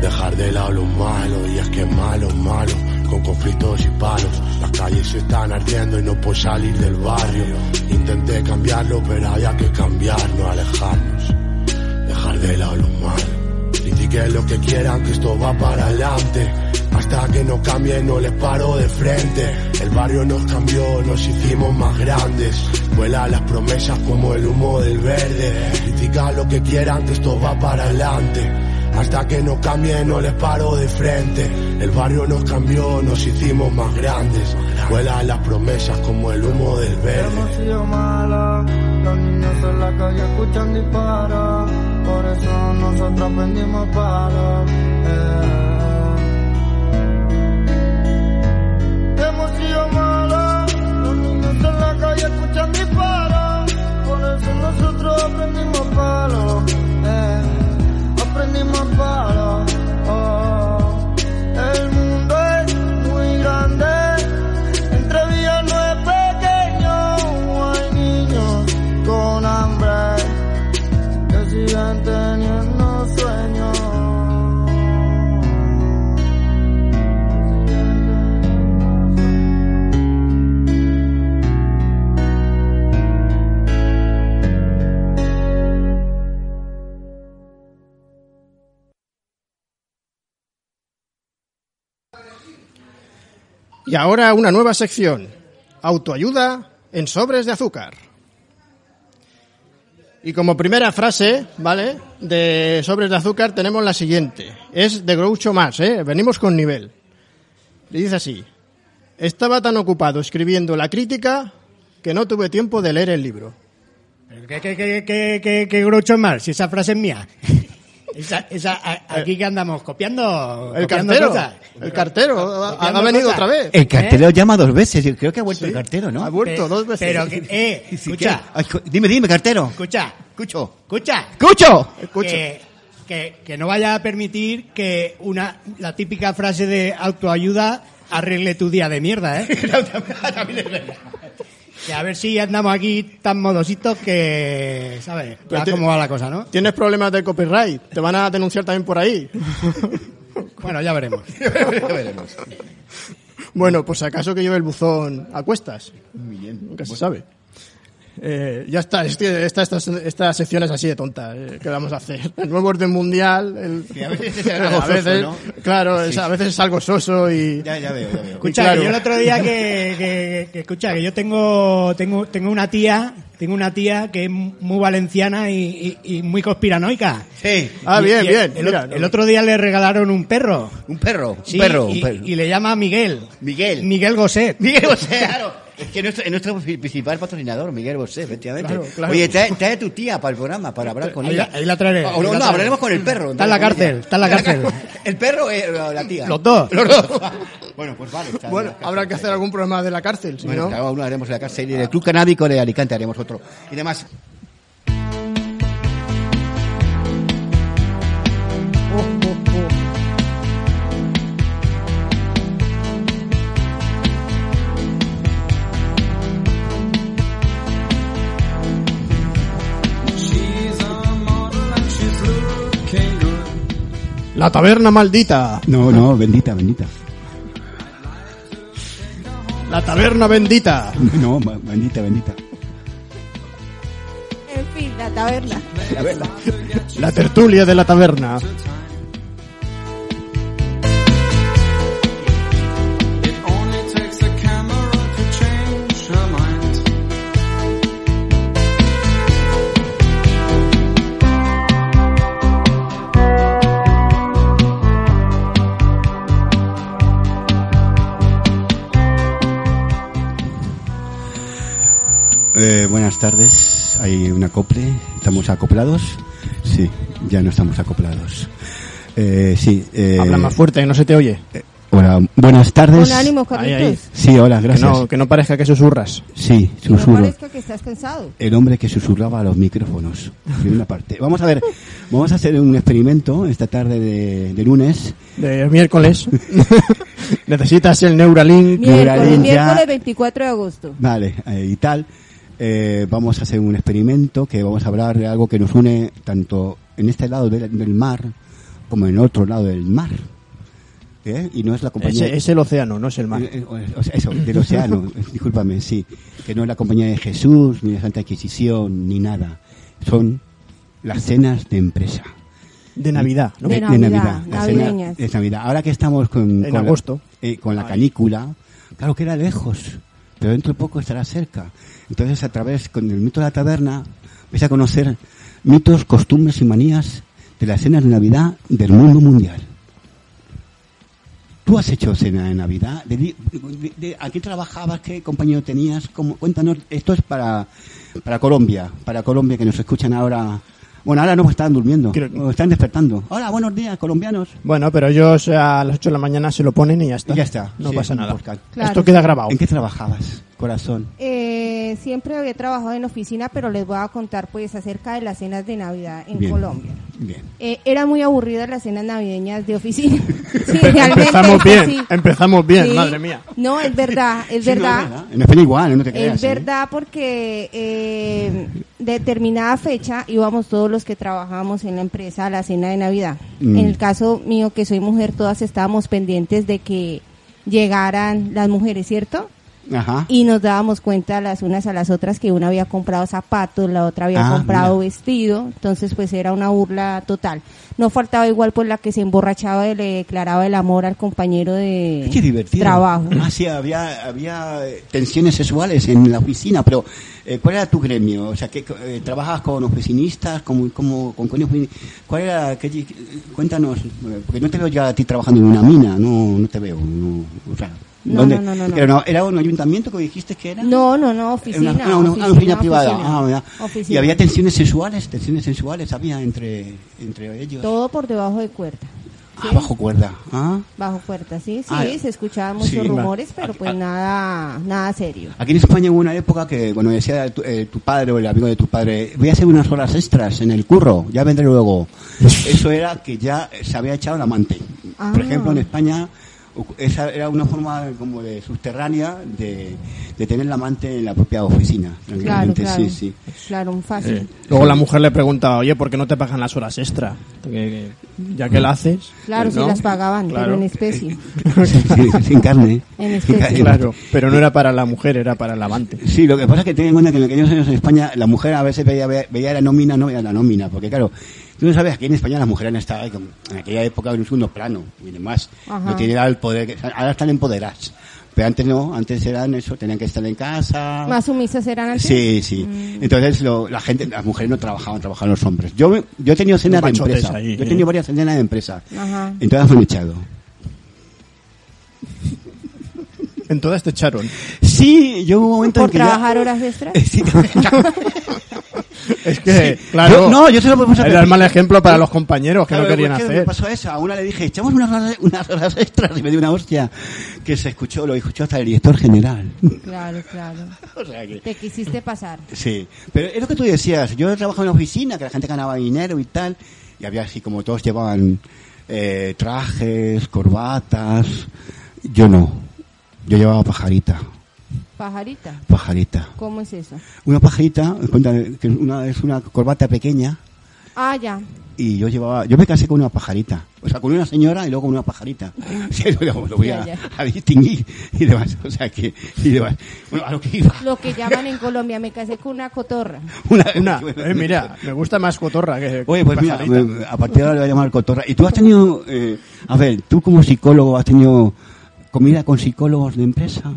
Dejar de lado lo malo, y es que malo, malo, con conflictos y palos. Las calles están ardiendo y no puedo salir del barrio. Intenté cambiarlo, pero había que cambiarnos, alejarnos. De lado lo que quieran, que esto va para adelante. Hasta que no cambie, no les paro de frente. El barrio nos cambió, nos hicimos más grandes. Vuelan las promesas como el humo del verde. Critican lo que quieran, que esto va para adelante. Hasta que no cambie, no les paro de frente. El barrio nos cambió, nos hicimos más grandes. Vuelan las promesas como el humo del verde. Hemos sido malos, los niños en la calle escuchan disparos, por eso nosotros aprendimos palos. Eh. Hemos sido malos, los niños en la calle escuchan disparos, por eso nosotros aprendimos palos. Eh. Aprendimos palos. Oh. El Y ahora una nueva sección, autoayuda en sobres de azúcar. Y como primera frase, ¿vale? De sobres de azúcar tenemos la siguiente. Es de Groucho Marx, ¿eh? Venimos con nivel. Le dice así. Estaba tan ocupado escribiendo la crítica que no tuve tiempo de leer el libro. ¿Qué, qué, qué, qué, qué, Groucho Marx? Si esa frase es mía. Esa, esa, aquí que andamos copiando. El copiando cartero, cosas. el cartero, ha, venido cosas. otra vez. El cartero llama dos veces, yo creo que ha vuelto el cartero, ¿no? Ha vuelto Pe- dos veces. Pero que, eh, escucha, dime, dime, cartero. escucha, Escucho. escucha. ¡Escucho! Escucha. Que, que, que no vaya a permitir que una, la típica frase de autoayuda arregle tu día de mierda, ¿eh? Que a ver si andamos aquí tan modositos que, ¿sabes? Ti- cómo va la cosa, ¿no? Tienes problemas de copyright, te van a denunciar también por ahí. Bueno, ya veremos. Bueno, pues acaso que lleve el buzón a cuestas. Nunca se sabe. Eh, ya está, es que esta, esta, esta sección es así de tonta. eh, ¿Qué vamos a hacer? El nuevo orden mundial. El, a veces es algo a veces- soso, ¿no? Claro, es- a veces es algo soso y. Ya, ya veo, ya veo. Escucha, claro. que yo el otro día que, que, que- escucha, que yo tengo, tengo, tengo una tía, tengo una tía que es muy valenciana y, y- y muy conspiranoica. Sí. Ah, Y- bien, y bien. El, mira, el otro día le regalaron un perro. Un perro, Sí, un perro, y, un perro. y le llama Miguel. Miguel. Miguel Goset. Miguel Bosé, claro. Es que nuestro, es nuestro principal patrocinador, Miguel Bosé, efectivamente. Claro, claro. Oye, trae, trae a tu tía para el programa, para hablar con Ahí ella. la- ahí la traeré, O ahí no, hablaremos con el perro. Está en la cárcel, está en la cárcel. ¿El perro eh, o la tía? Los dos. Los dos. bueno, pues vale. Bueno, cárcel. habrá que hacer algún programa de la cárcel, si Bueno, no. uno haremos en la cárcel y del Club Canábico de Alicante haremos otro. Y demás. La taberna maldita. No, no, bendita, bendita. La taberna bendita. No, bendita, bendita. En fin, la taberna. La verdad. La tertulia de la taberna. Eh, buenas tardes. Hay un acople. ¿Estamos acoplados? Sí, ya no estamos acoplados. Eh, sí. Eh, Habla más fuerte, que no se te oye. Hola, buenas tardes. Con ánimo, Ahí, Carlitos. ahí. Sí, hola, Que gracias. no, que no parezca que susurras. Sí, Que no susurro. parezca que estás cansado. El hombre que susurraba a los micrófonos. Primera parte. Vamos a ver, vamos a hacer un experimento esta tarde de, de lunes. De miércoles. Necesitas el Neuralink. Miércoles, Neuralink ya. miércoles 24 de agosto. Vale, eh, y tal. Eh, vamos a hacer un experimento que vamos a hablar de algo que nos une tanto en este lado del, del mar como en otro lado del mar. ¿Eh? Y no es la compañía. Es el océano, no es el mar. Eh, eh, eso, del océano, discúlpame, sí. Que no es la compañía de Jesús, ni la Santa Inquisición, ni nada. Son las cenas de empresa. De Navidad, ¿no? De Navidad, la cena navideñas. de Navidad. Ahora que estamos con, En con agosto. La, eh, con la canícula, claro que era lejos, pero dentro de poco estará cerca. Entonces, a través, con el mito de la taberna, vais a conocer mitos, costumbres y manías de las cenas de Navidad del mundo mundial. ¿Tú has hecho cena de Navidad? ¿De, de- ¿A qué trabajabas? ¿Qué compañero tenías? ¿Cómo? Cuéntanos, esto es para, para Colombia, para Colombia que nos escuchan ahora. Bueno, ahora no están durmiendo, o están despertando. Hola, buenos días, colombianos. Bueno, pero ellos a las 8 de la mañana se lo ponen y ya está. Y ya está. No Sí, pasa nada. Claro. Esto queda grabado. ¿En qué trabajabas, corazón? Eh, siempre había trabajado en oficina, pero les voy a contar pues acerca de las cenas de Navidad en Bien. Colombia. Bien. Eh, era muy aburrida las cenas navideñas de oficina. Sí, realmente, Empezamos bien, sí. empezamos bien, Sí. madre mía. No, es verdad, es no, verdad. En España igual, no te creas. Es verdad porque eh, determinada fecha íbamos todos los que trabajamos en la empresa a la cena de Navidad. Mm. En el caso mío, que soy mujer, todas estábamos pendientes de que llegaran las mujeres, ¿cierto? Ajá. Y nos dábamos cuenta las unas a las otras que una había comprado zapatos, la otra había Ah, comprado mira. vestido, entonces pues era una burla total. No faltaba igual pues la que se emborrachaba y le declaraba el amor al compañero de Qué divertido. trabajo. Ah, sí, había, había eh, tensiones sexuales en la oficina, pero eh, ¿cuál era tu gremio? O sea, ¿qué, eh, ¿trabajas con oficinistas? ¿Con, como, con, con ¿Cuál era? qué- cuéntanos, eh, porque no te veo ya a ti trabajando en una mina, no, no te veo. No, o sea, No, ¿dónde? no, no, no, no. ¿Era un ayuntamiento que dijiste que era? No, no, no, oficina. Una, una- una oficina, oficina privada. oficina. Ah. Oficina. Y había tensiones sexuales, tensiones sensuales había entre, entre ellos. Todo por debajo de cuerda. Ah, bajo cuerda. Ah. Bajo cuerda, sí, sí, Ah, se escuchaban muchos sí. rumores, pero pues nada, nada serio. Aquí en España hubo una época que, bueno, decía tu, eh, tu padre o el amigo de tu padre, voy a hacer unas horas extras en el curro, ya vendré luego. Eso era que ya se había echado el amante. Ah. Por ejemplo, en España, esa era una forma como de subterránea de, de tener el amante en la propia oficina. Claro. Sí, sí. Claro, fácil. Eh, Luego la mujer le pregunta, oye, ¿por qué no te pagan las horas extra? Que- que- ya que la haces. Claro, si las pagaban, Claro. pero en especie. Sí, sin carne. En especie. Claro, pero no era para la mujer, era para el amante. Sí, lo que pasa es que ten en cuenta que en aquellos años en España la mujer a veces veía, veía, veía la nómina, no veía la nómina, porque claro, tú no sabes, aquí en España las mujeres han estado en aquella época en un segundo plano y demás, Ajá. no tienen el poder, ahora están empoderadas, pero antes no, antes eran eso, tenían que estar en casa. Más sumisas eran antes. Sí, sí. Entonces lo- la gente, las mujeres no trabajaban, trabajaban los hombres. Yo, yo he tenido cenas de empresa. ahí, yo he ¿eh? tenido varias cenas de empresa. Ajá. Entonces me han echado. En todas te echaron. Sí, yo hubo un momento ¿Por en que ya- trabajar horas extras? Sí, Es que, Sí. claro, Yo- no, yo se lo propuse a era el mal ejemplo para los compañeros que Claro, no querían pues, ¿qué me hacer. pasó eso? A una le dije, echamos unas horas, unas horas extras y me dio una hostia que se escuchó, lo escuchó hasta el director general. Claro, claro. O sea que- Te quisiste pasar. Sí, pero es lo que tú decías. Yo trabajaba en una oficina que la gente ganaba dinero y tal, y había así como todos llevaban eh, trajes, corbatas. Yo no. Yo llevaba pajarita, Pajarita. pajarita. ¿Cómo es eso? Una pajarita, cuenta que una, es una corbata pequeña, Ah, ya. y yo llevaba, yo me casé con una pajarita, o sea, con una señora y luego con una pajarita. Sí, lo, lo voy a, Ya, ya. a distinguir y demás, o sea que, y demás. Bueno, a lo que iba. Lo que llaman en Colombia, me casé con una cotorra. Una, Una, eh, mira, me gusta más cotorra que Oye, pues mira, pajarita. a partir de ahora le voy a llamar cotorra. ¿Y tú has tenido, eh, a ver, tú como psicólogo has tenido comida con psicólogos de empresa?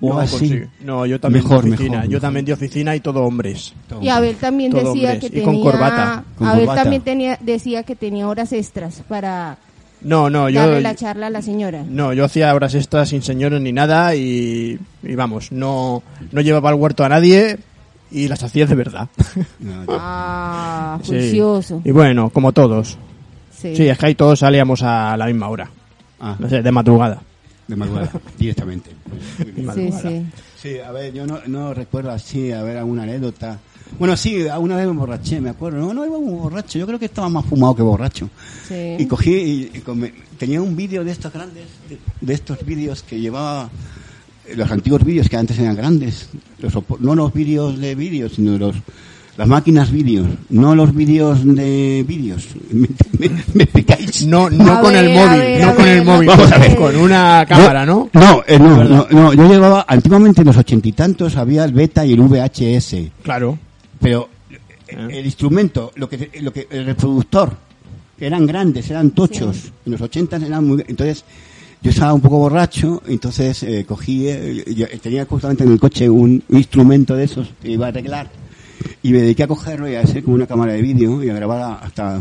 ¿O no, así? consigo. no, yo también Mejor, de oficina. mejor, yo mejor. también de oficina y todo hombres. Y Abel también Todo decía hombres, que y con tenía... corbata. Con Abel corbata. también tenía, decía que tenía horas extras para No, no, yo darle la charla a la señora. no, yo hacía horas extras sin señores ni nada y, y vamos, no no llevaba al huerto a nadie y las hacía de verdad. Ah, Sí. juicioso. Y bueno, como todos. Sí. Sí, es que ahí todos salíamos a la misma hora. Ah. No sé, de madrugada. De madrugada, directamente. Sí, sí. Sí, a ver, yo no, no recuerdo así, a ver, alguna anécdota. Bueno, sí, alguna vez me emborraché, me acuerdo. No, no iba muy borracho, yo creo que estaba más fumado que borracho. Sí. Y cogí, y, tenía un vídeo de estos grandes, de, de estos vídeos que llevaba, los antiguos vídeos que antes eran grandes, los no los vídeos de vídeos, sino los las máquinas vídeos, no los vídeos de vídeos. ¿Me, me- me explicáis? No, no A con ver, el móvil, ver, no con ver, el móvil, Vamos a ver. con una cámara, ¿no? No, eh, no, no, no, yo llevaba, antiguamente en los ochenta y tantos había el beta y el VHS. Claro. Pero eh, el instrumento, lo que, lo que, el reproductor, que eran grandes, eran tochos. En los 80 eran muy, entonces, yo estaba un poco borracho, entonces eh, cogí, eh, yo tenía justamente en el coche un, un instrumento de esos que iba a arreglar y me dediqué a cogerlo y a hacer como una cámara de vídeo y a grabar hasta,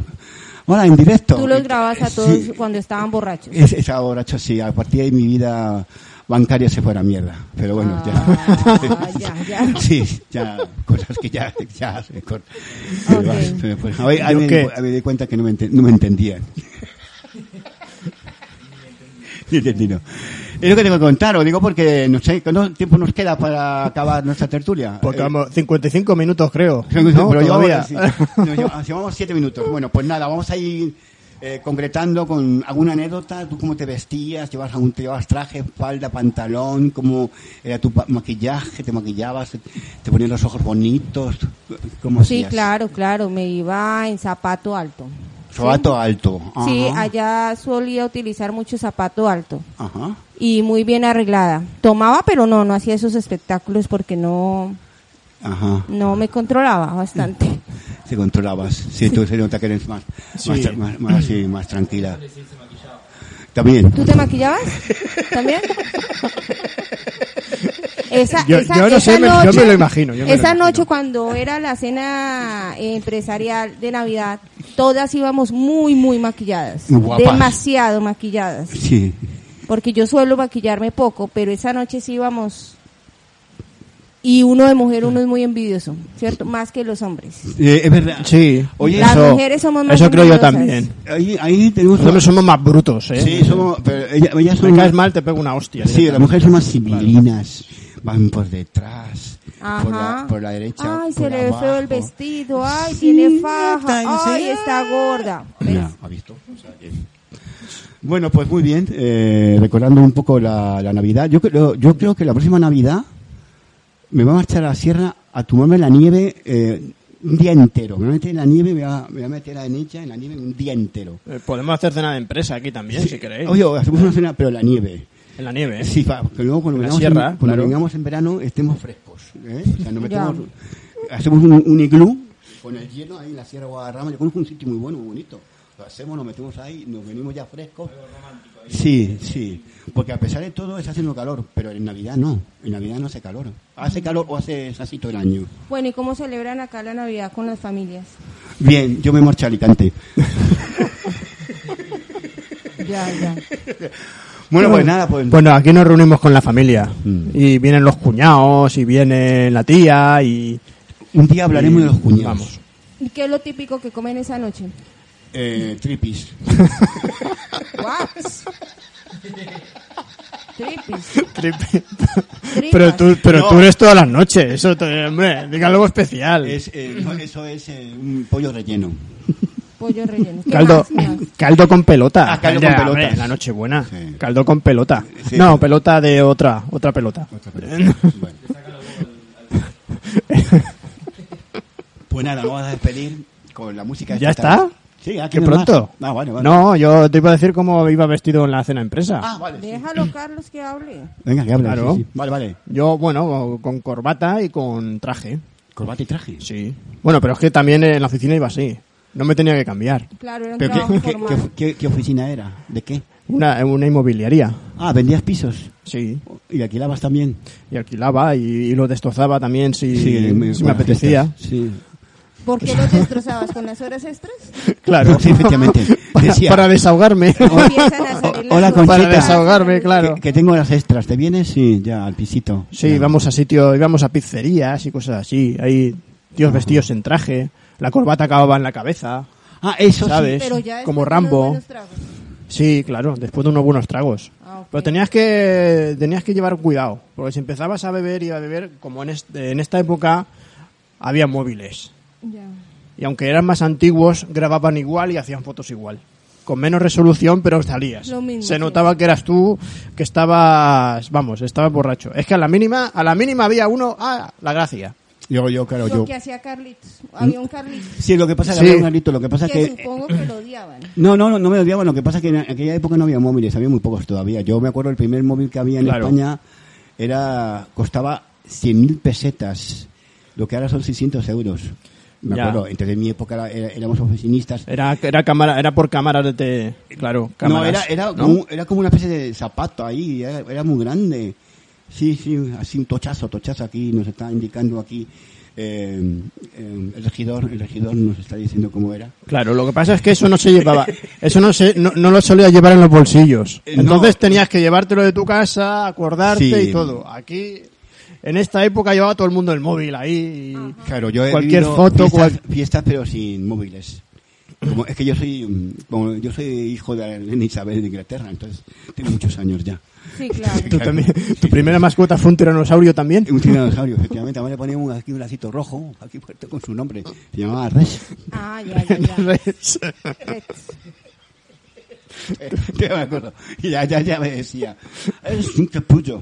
ahora en directo. Tú los grababas a Sí. todos cuando estaban borrachos. Es, estaba borracho, sí, a partir de ahí mi vida bancaria se fue a la mierda, pero bueno, Ah, ya. ya, ya. Sí, ya, cosas que ya, ya se cor- Ok. se me di cuenta que no me, ente- no me entendían. Ni entendí, no. Es lo que tengo que contar, os digo porque no sé, ¿cuánto tiempo nos queda para acabar nuestra tertulia? Porque Eh, vamos, 55 minutos creo. pero ¿no? llevamos, Todavía. llevamos- llevamos siete minutos. Bueno, pues nada, vamos a ir eh, concretando con alguna anécdota. ¿Tú cómo te vestías? ¿Llevas, algún, te llevas traje, falda, pantalón? ¿Cómo era tu maquillaje? ¿Te maquillabas? ¿Te ponías los ojos bonitos? ¿Cómo Sí, hacías? claro, claro. Me iba en zapato alto. Zapato alto. Sí, allá solía utilizar mucho zapato alto. Ajá. Y muy bien arreglada. Tomaba, pero no, no hacía esos espectáculos porque no, Ajá. no me controlaba bastante. Te controlabas. Sí, tú se nota que eres más, Sí. más, más, más, sí, más tranquila. También. ¿Tú te maquillabas? ¿También? Esa, Yo- esa- yo no sé, esa yo noche, me lo imagino, yo me lo esa imagino. noche cuando era la cena empresarial de Navidad, todas íbamos muy, muy maquilladas. Guapas. Demasiado maquilladas. Sí. Porque yo suelo maquillarme poco, pero esa noche sí íbamos... Y uno de mujer, uno es muy envidioso, ¿cierto? Más que los hombres. Eh, es verdad. Sí. Oye, Las eso, mujeres somos más Eso creo yo también. Ahí, ahí tenemos... Nosotros somos más brutos, ¿eh? Sí, somos... Pero ella- ellas Me son... caes mal, te pego una hostia. Sí, las mujeres son más civilinas, van por detrás, por la, por la derecha. Ay, por se le ve feo el vestido. Ay, Sí, tiene faja. no. Ay, está gorda. ¿Ves? Ya, ¿ha visto? O sea que- Bueno, pues muy bien, eh, recordando un poco la, la Navidad. Yo creo, yo creo que la próxima Navidad me voy a marchar a la sierra a tomarme la nieve eh, un día entero. Me voy a meter en la nieve, me voy a, me voy a meter en ella, en la nieve, un día entero. Eh, Podemos hacer cena de empresa aquí también, si queréis. Oye, hacemos una cena, pero en la nieve. En la nieve, ¿eh? Sí, para que luego cuando, vengamos, sierra, en, cuando claro. vengamos en verano estemos frescos. ¿eh? O sea, nos metemos, hacemos un, un iglú con el hielo ahí en la Sierra de Guadarrama. Yo conozco un sitio muy bueno, muy bonito. Lo hacemos, nos metemos ahí, nos venimos ya frescos. Sí, sí. Porque a pesar de todo está haciendo calor, pero en Navidad no. En Navidad no hace calor. Hace calor o hace así todo el año. Bueno, ¿y cómo celebran acá la Navidad con las familias? Bien, yo me marcho a Alicante. Ya, ya. Bueno, pues nada, pues... Bueno, aquí nos reunimos con la familia. Mm. Y vienen los cuñados, y viene la tía, y... Un día hablaremos y- de los cuñados. Vamos. ¿Y qué es lo típico que comen esa noche? Eh, tripis. What? Tripis. Tripi- pero tú, pero No. tú eres todas las noches. Eso, te- hombre, diga algo especial. Es, eh, no, eso es eh, un pollo relleno. Pollo relleno. ¿Qué Caldo, más? ¿Qué más? caldo con pelota. Ah, caldo Ya, con hombre, pelotas. la noche buena. Sí. Caldo con pelota. Sí. No, pelota de otra, otra pelota. Bueno. Pues nada, nos vamos a despedir con la música. ¿Ya esta. está? Sí, aquí ¿Qué pronto? Ah, vale, vale. No, yo te iba a decir cómo iba vestido en la cena empresa. Ah, vale. sí. Déjalo, Carlos, que hable. Venga, que hable. Claro. sí, sí. Vale, vale. Yo, bueno, con- corbata y con traje. Corbata y traje. Sí. Bueno, pero es que también en la oficina iba así. No me tenía que cambiar. Claro, era un ¿Pero qué, qué, formal. qué- qué- qué oficina era? ¿De qué? Una, una inmobiliaria. Ah, vendías pisos. Sí. Y alquilabas también. Y alquilaba y, y lo destrozaba también si, si me apetecía. fiestas. Sí. ¿Por qué los destrozabas con las horas extras? Claro. Sí, efectivamente. Decía, Para desahogarme. Hola, cosas. Para Conchita. desahogarme, claro. que, que tengo las extras. ¿Te vienes? Sí, ya, al pisito. Sí, Ya. íbamos a sitio, íbamos a pizzerías y cosas así. Hay tíos vestidos en traje. La corbata acababa en la cabeza. Ah, eso sí. ¿Sabes? Pero ya Como Rambo. Sí, claro, después de unos buenos tragos. Ah. Pero tenías que tenías que llevar cuidado, porque si empezabas a beber y a beber, como en, este- en esta época había móviles. Y aunque eran más antiguos, grababan igual y hacían fotos igual. Con menos resolución, pero salías. Lo mismo, Se sí. notaba que eras tú, que estabas, vamos, estabas borracho. Es que a la mínima, a la mínima había uno, ah, la gracia. Yo, yo, claro, Lo yo. que hacía Carlitos. Había un Carlitos Sí, lo que pasa es que Sí. había un garito, lo que pasa es que que... supongo que lo odiaban. No, no, no, no me odiaban, lo que pasa es que en aquella época no había móviles, había muy pocos todavía. Yo me acuerdo el primer móvil que había en Claro. España era costaba 100.000 pesetas, lo que ahora son 600 euros. Me Ya. acuerdo, entonces en mi época era- era- éramos oficinistas. Era, era cámara, era por cámaras de te, claro, No, cámaras. era, era, ¿no? Como, era como una especie de zapato ahí, era, era muy grande. Sí, sí, así un tochazo, tochazo aquí, nos está indicando aquí eh, eh, el regidor, el regidor nos está diciendo cómo era. Claro, lo que pasa es que eso no se llevaba, eso no se, no, no lo solía llevar en los bolsillos. Eh, no. Entonces tenías que llevártelo de tu casa, acordarte Sí. y todo. Aquí, en esta época llevaba todo el mundo el móvil ahí. y- Claro, yo he Cualquier foto, fiestas, cual- fiestas, pero sin móviles. Como, es que yo soy mm, como yo soy hijo de Isabel de Inglaterra, entonces tengo muchos años ya. Sí, claro. Tú también, tu primera mascota fue un tiranosaurio también. Un tiranosaurio, efectivamente. Además le ponía un, aquí un lacito rojo, aquí puesto con su nombre. Se llamaba Res. Ah, ya, ya, ya. Rex. Rex. Yo me acuerdo. Y ya, ya, ya me decía, es un capullo.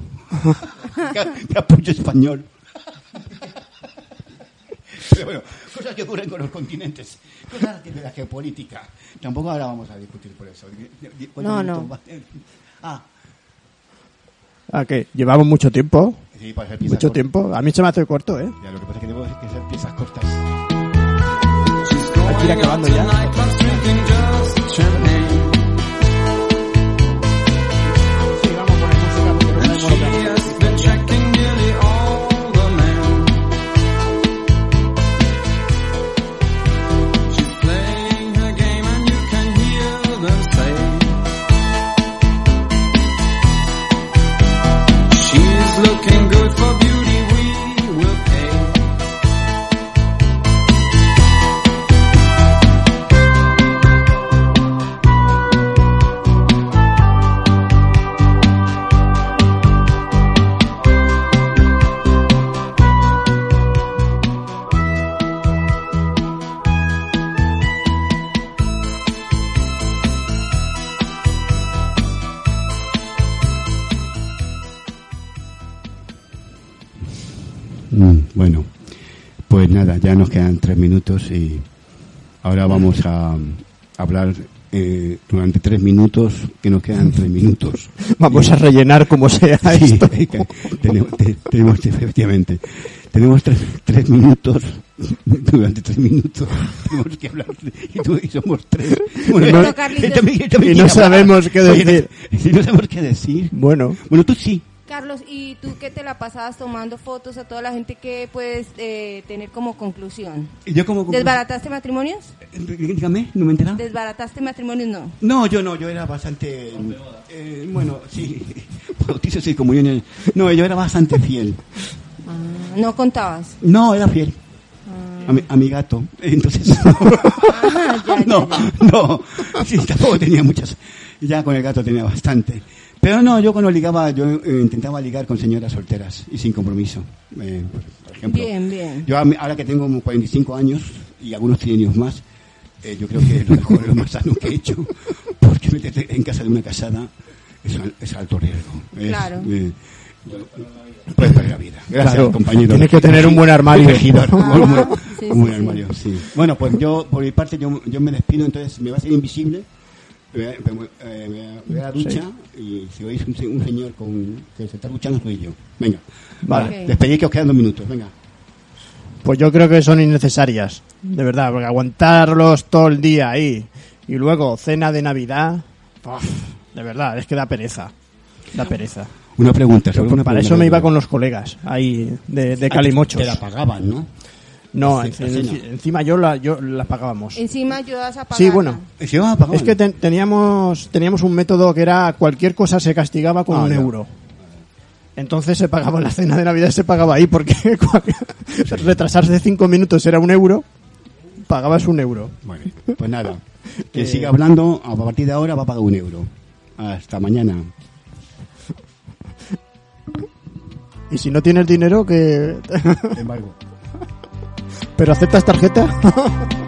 Ca- capullo español. Pero bueno, cosas que ocurren con los continentes. Cosas de la geopolítica. Tampoco ahora vamos a discutir por eso. No, no. Ah, ¿A qué? Llevamos mucho tiempo. sí, para hacer piezas Mucho cortas. tiempo. A mí se me hace corto, ¿eh? Ya, lo que pasa es que tenemos que hacer piezas cortas. Hay que ir acabando ya. Ya nos quedan tres minutos y ahora vamos a hablar eh, durante tres minutos, que nos quedan tres minutos. Vamos a rellenar como sea Sí, esto. que tenemos, te- tenemos, efectivamente, tenemos tres, tres minutos, durante tres minutos tenemos que hablar, y, tú, y somos tres. Bueno, también- él también Y no hablar. sabemos qué Oye, decir. Si no sabemos qué decir. Bueno, Bueno, tú sí. Carlos, ¿y tú qué te la pasabas tomando fotos a toda la gente que puedes eh, tener como conclusión? Y Yo como... ¿Desbarataste matrimonios? Dígame, no me he enterado. ¿Desbarataste matrimonios? No. No, yo no, yo era bastante... eh, bueno, sí, bautizos y comuniones. No, yo era bastante fiel. Ah, ¿No contabas? No, era fiel. A, mi, a mi gato. Entonces, no, no, sí, tampoco tenía muchas. Ya con el gato tenía bastante. Pero no, yo cuando ligaba, yo eh, intentaba ligar con señoras solteras y sin compromiso. Eh, por, por ejemplo, Bien, bien. yo ahora que tengo como 45 años y algunos 100 años más, eh, yo creo que lo mejor es lo más sano que he hecho, porque meterte en casa de una casada es, es alto riesgo. Es, Claro. eh, puedes perder la vida. Gracias, Claro, compañero. tienes que tener un buen armario. Regidor, un buen- un buen- Sí, un buen sí. armario, sí. Bueno, pues yo, por mi parte, yo, yo me despido, entonces me va a ser invisible. Me voy a- me eh, me voy a- me voy a la ducha y si oís un, se- un señor con, que se está duchando soy yo. Venga, Vale. vale. Ok. Despedid que os quedan dos minutos, venga. Pues yo creo que son innecesarias, de verdad, porque aguantarlos todo el día ahí y luego cena de Navidad, uf, de verdad, es que da pereza, da pereza. Una pregunta, sobre una para pregunta eso me iba con los colegas ahí de, de Ah, Calimochos. Te la pagaban, ¿no? No, encima yo la, yo la pagábamos. Encima ayudas a pagar. Sí, bueno. Es que ten- teníamos, teníamos un método que era cualquier cosa se castigaba con Ah, un ya. euro. Entonces se pagaba la cena de Navidad, se pagaba ahí, porque retrasarse cinco minutos era un euro, pagabas un euro. Bueno, pues nada. Quien Eh, siga hablando, a partir de ahora va a pagar un euro. Hasta mañana. Y si no tienes dinero, que... Embargo. ¿Pero aceptas tarjeta?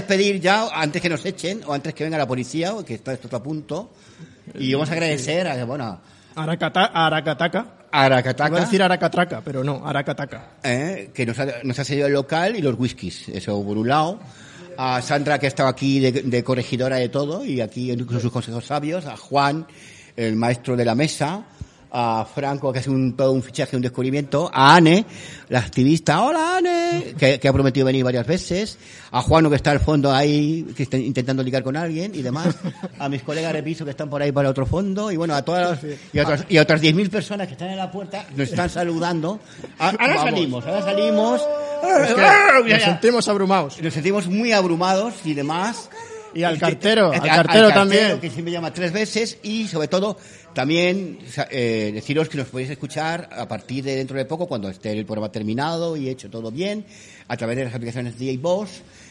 despedir ya antes que nos echen o antes que venga la policía, o que está esto está a punto. Y vamos a agradecer a, bueno, Aracata, Aracataca. Aracataca, Iba a decir Aracatraca, pero no, Aracataca. eh, que nos ha, nos ha cedido el local y los whiskies. Eso por un lado. A Sandra, que ha estado aquí de, de corregidora de todo y aquí con sus consejos sabios. A Juan, el maestro de la mesa. A Franco, que hace un, todo un fichaje, un descubrimiento. A Anne, la activista. Hola, Anne, que, que ha prometido venir varias veces. A Juano, que está al fondo ahí, que está intentando ligar con alguien y demás. A mis colegas de piso que están por ahí para otro fondo. Y bueno, a todas las- y a otras, y a otras 10.000 personas que están en la puerta, nos están saludando. Ahora Vamos. salimos, ahora salimos. Es que Ya, nos sentimos abrumados. Nos sentimos muy abrumados y demás. Y al cartero, eh, al cartero también. Que siempre llama tres veces y sobre todo también eh, deciros que nos podéis escuchar a partir de dentro de poco cuando esté el programa terminado y hecho todo bien a través de las aplicaciones de iVoox.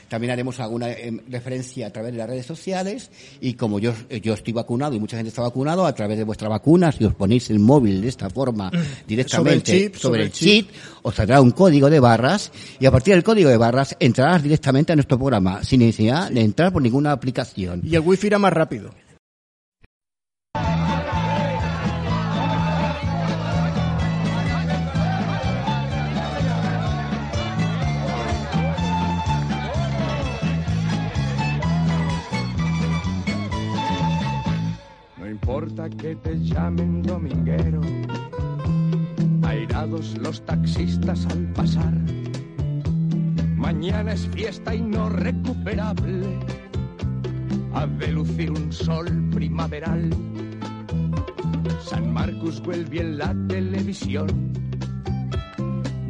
También haremos alguna em, referencia a través de las redes sociales y como yo, yo estoy vacunado y mucha gente está vacunado, a través de vuestras vacunas, si os ponéis el móvil de esta forma directamente chip, sobre sobre el el chip. os saldrá un código de barras y a partir del código de barras entrarás directamente a nuestro programa sin necesidad de entrar por ninguna aplicación. Y el wifi era más rápido. Importa que te llamen dominguero, airados los taxistas al pasar. Mañana es fiesta y no recuperable. ha de lucir un sol primaveral. San Marcos vuelve en la televisión,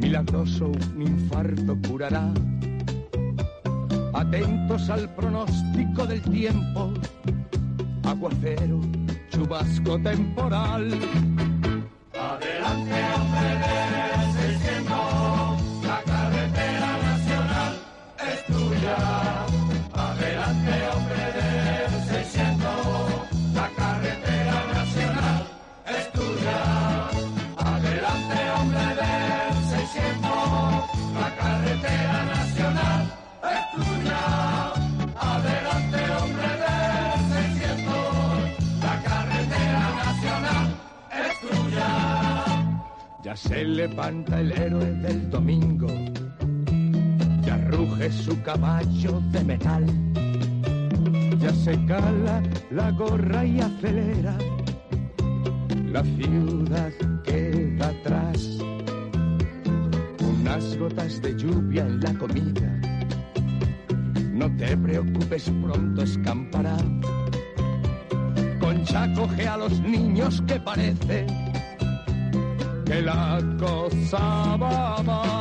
milagroso un infarto curará. Atentos al pronóstico del tiempo, aguacero, chubasco temporal. Ya se levanta el héroe del domingo, ya ruge su caballo de metal, ya se cala la gorra y acelera, la ciudad queda atrás, unas gotas de lluvia en la comida, no te preocupes, pronto escampará. Concha coge a los niños que parece la cosa va más.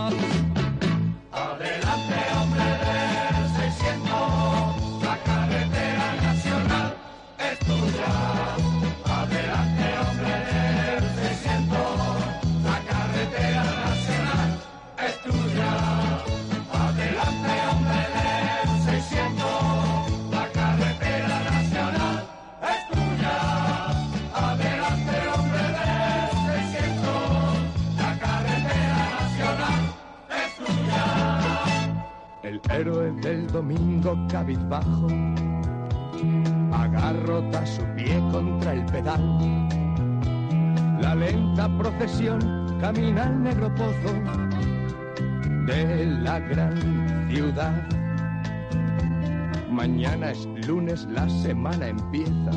Cabizbajo agarrota su pie contra el pedal. La lenta procesión camina al negro pozo de la gran ciudad. Mañana es lunes, la semana empieza.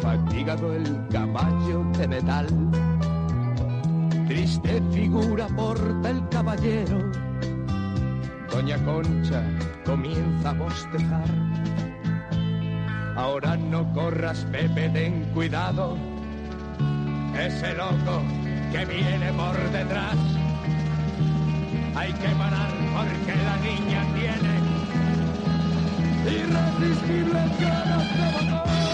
Fatigado el caballo de metal. Triste figura porta el caballero. Doña Concha comienza a bostezar. Ahora no corras, Pepe, ten cuidado. Ese loco que viene por detrás. Hay que parar porque la niña tiene irresistibles ganas de matar.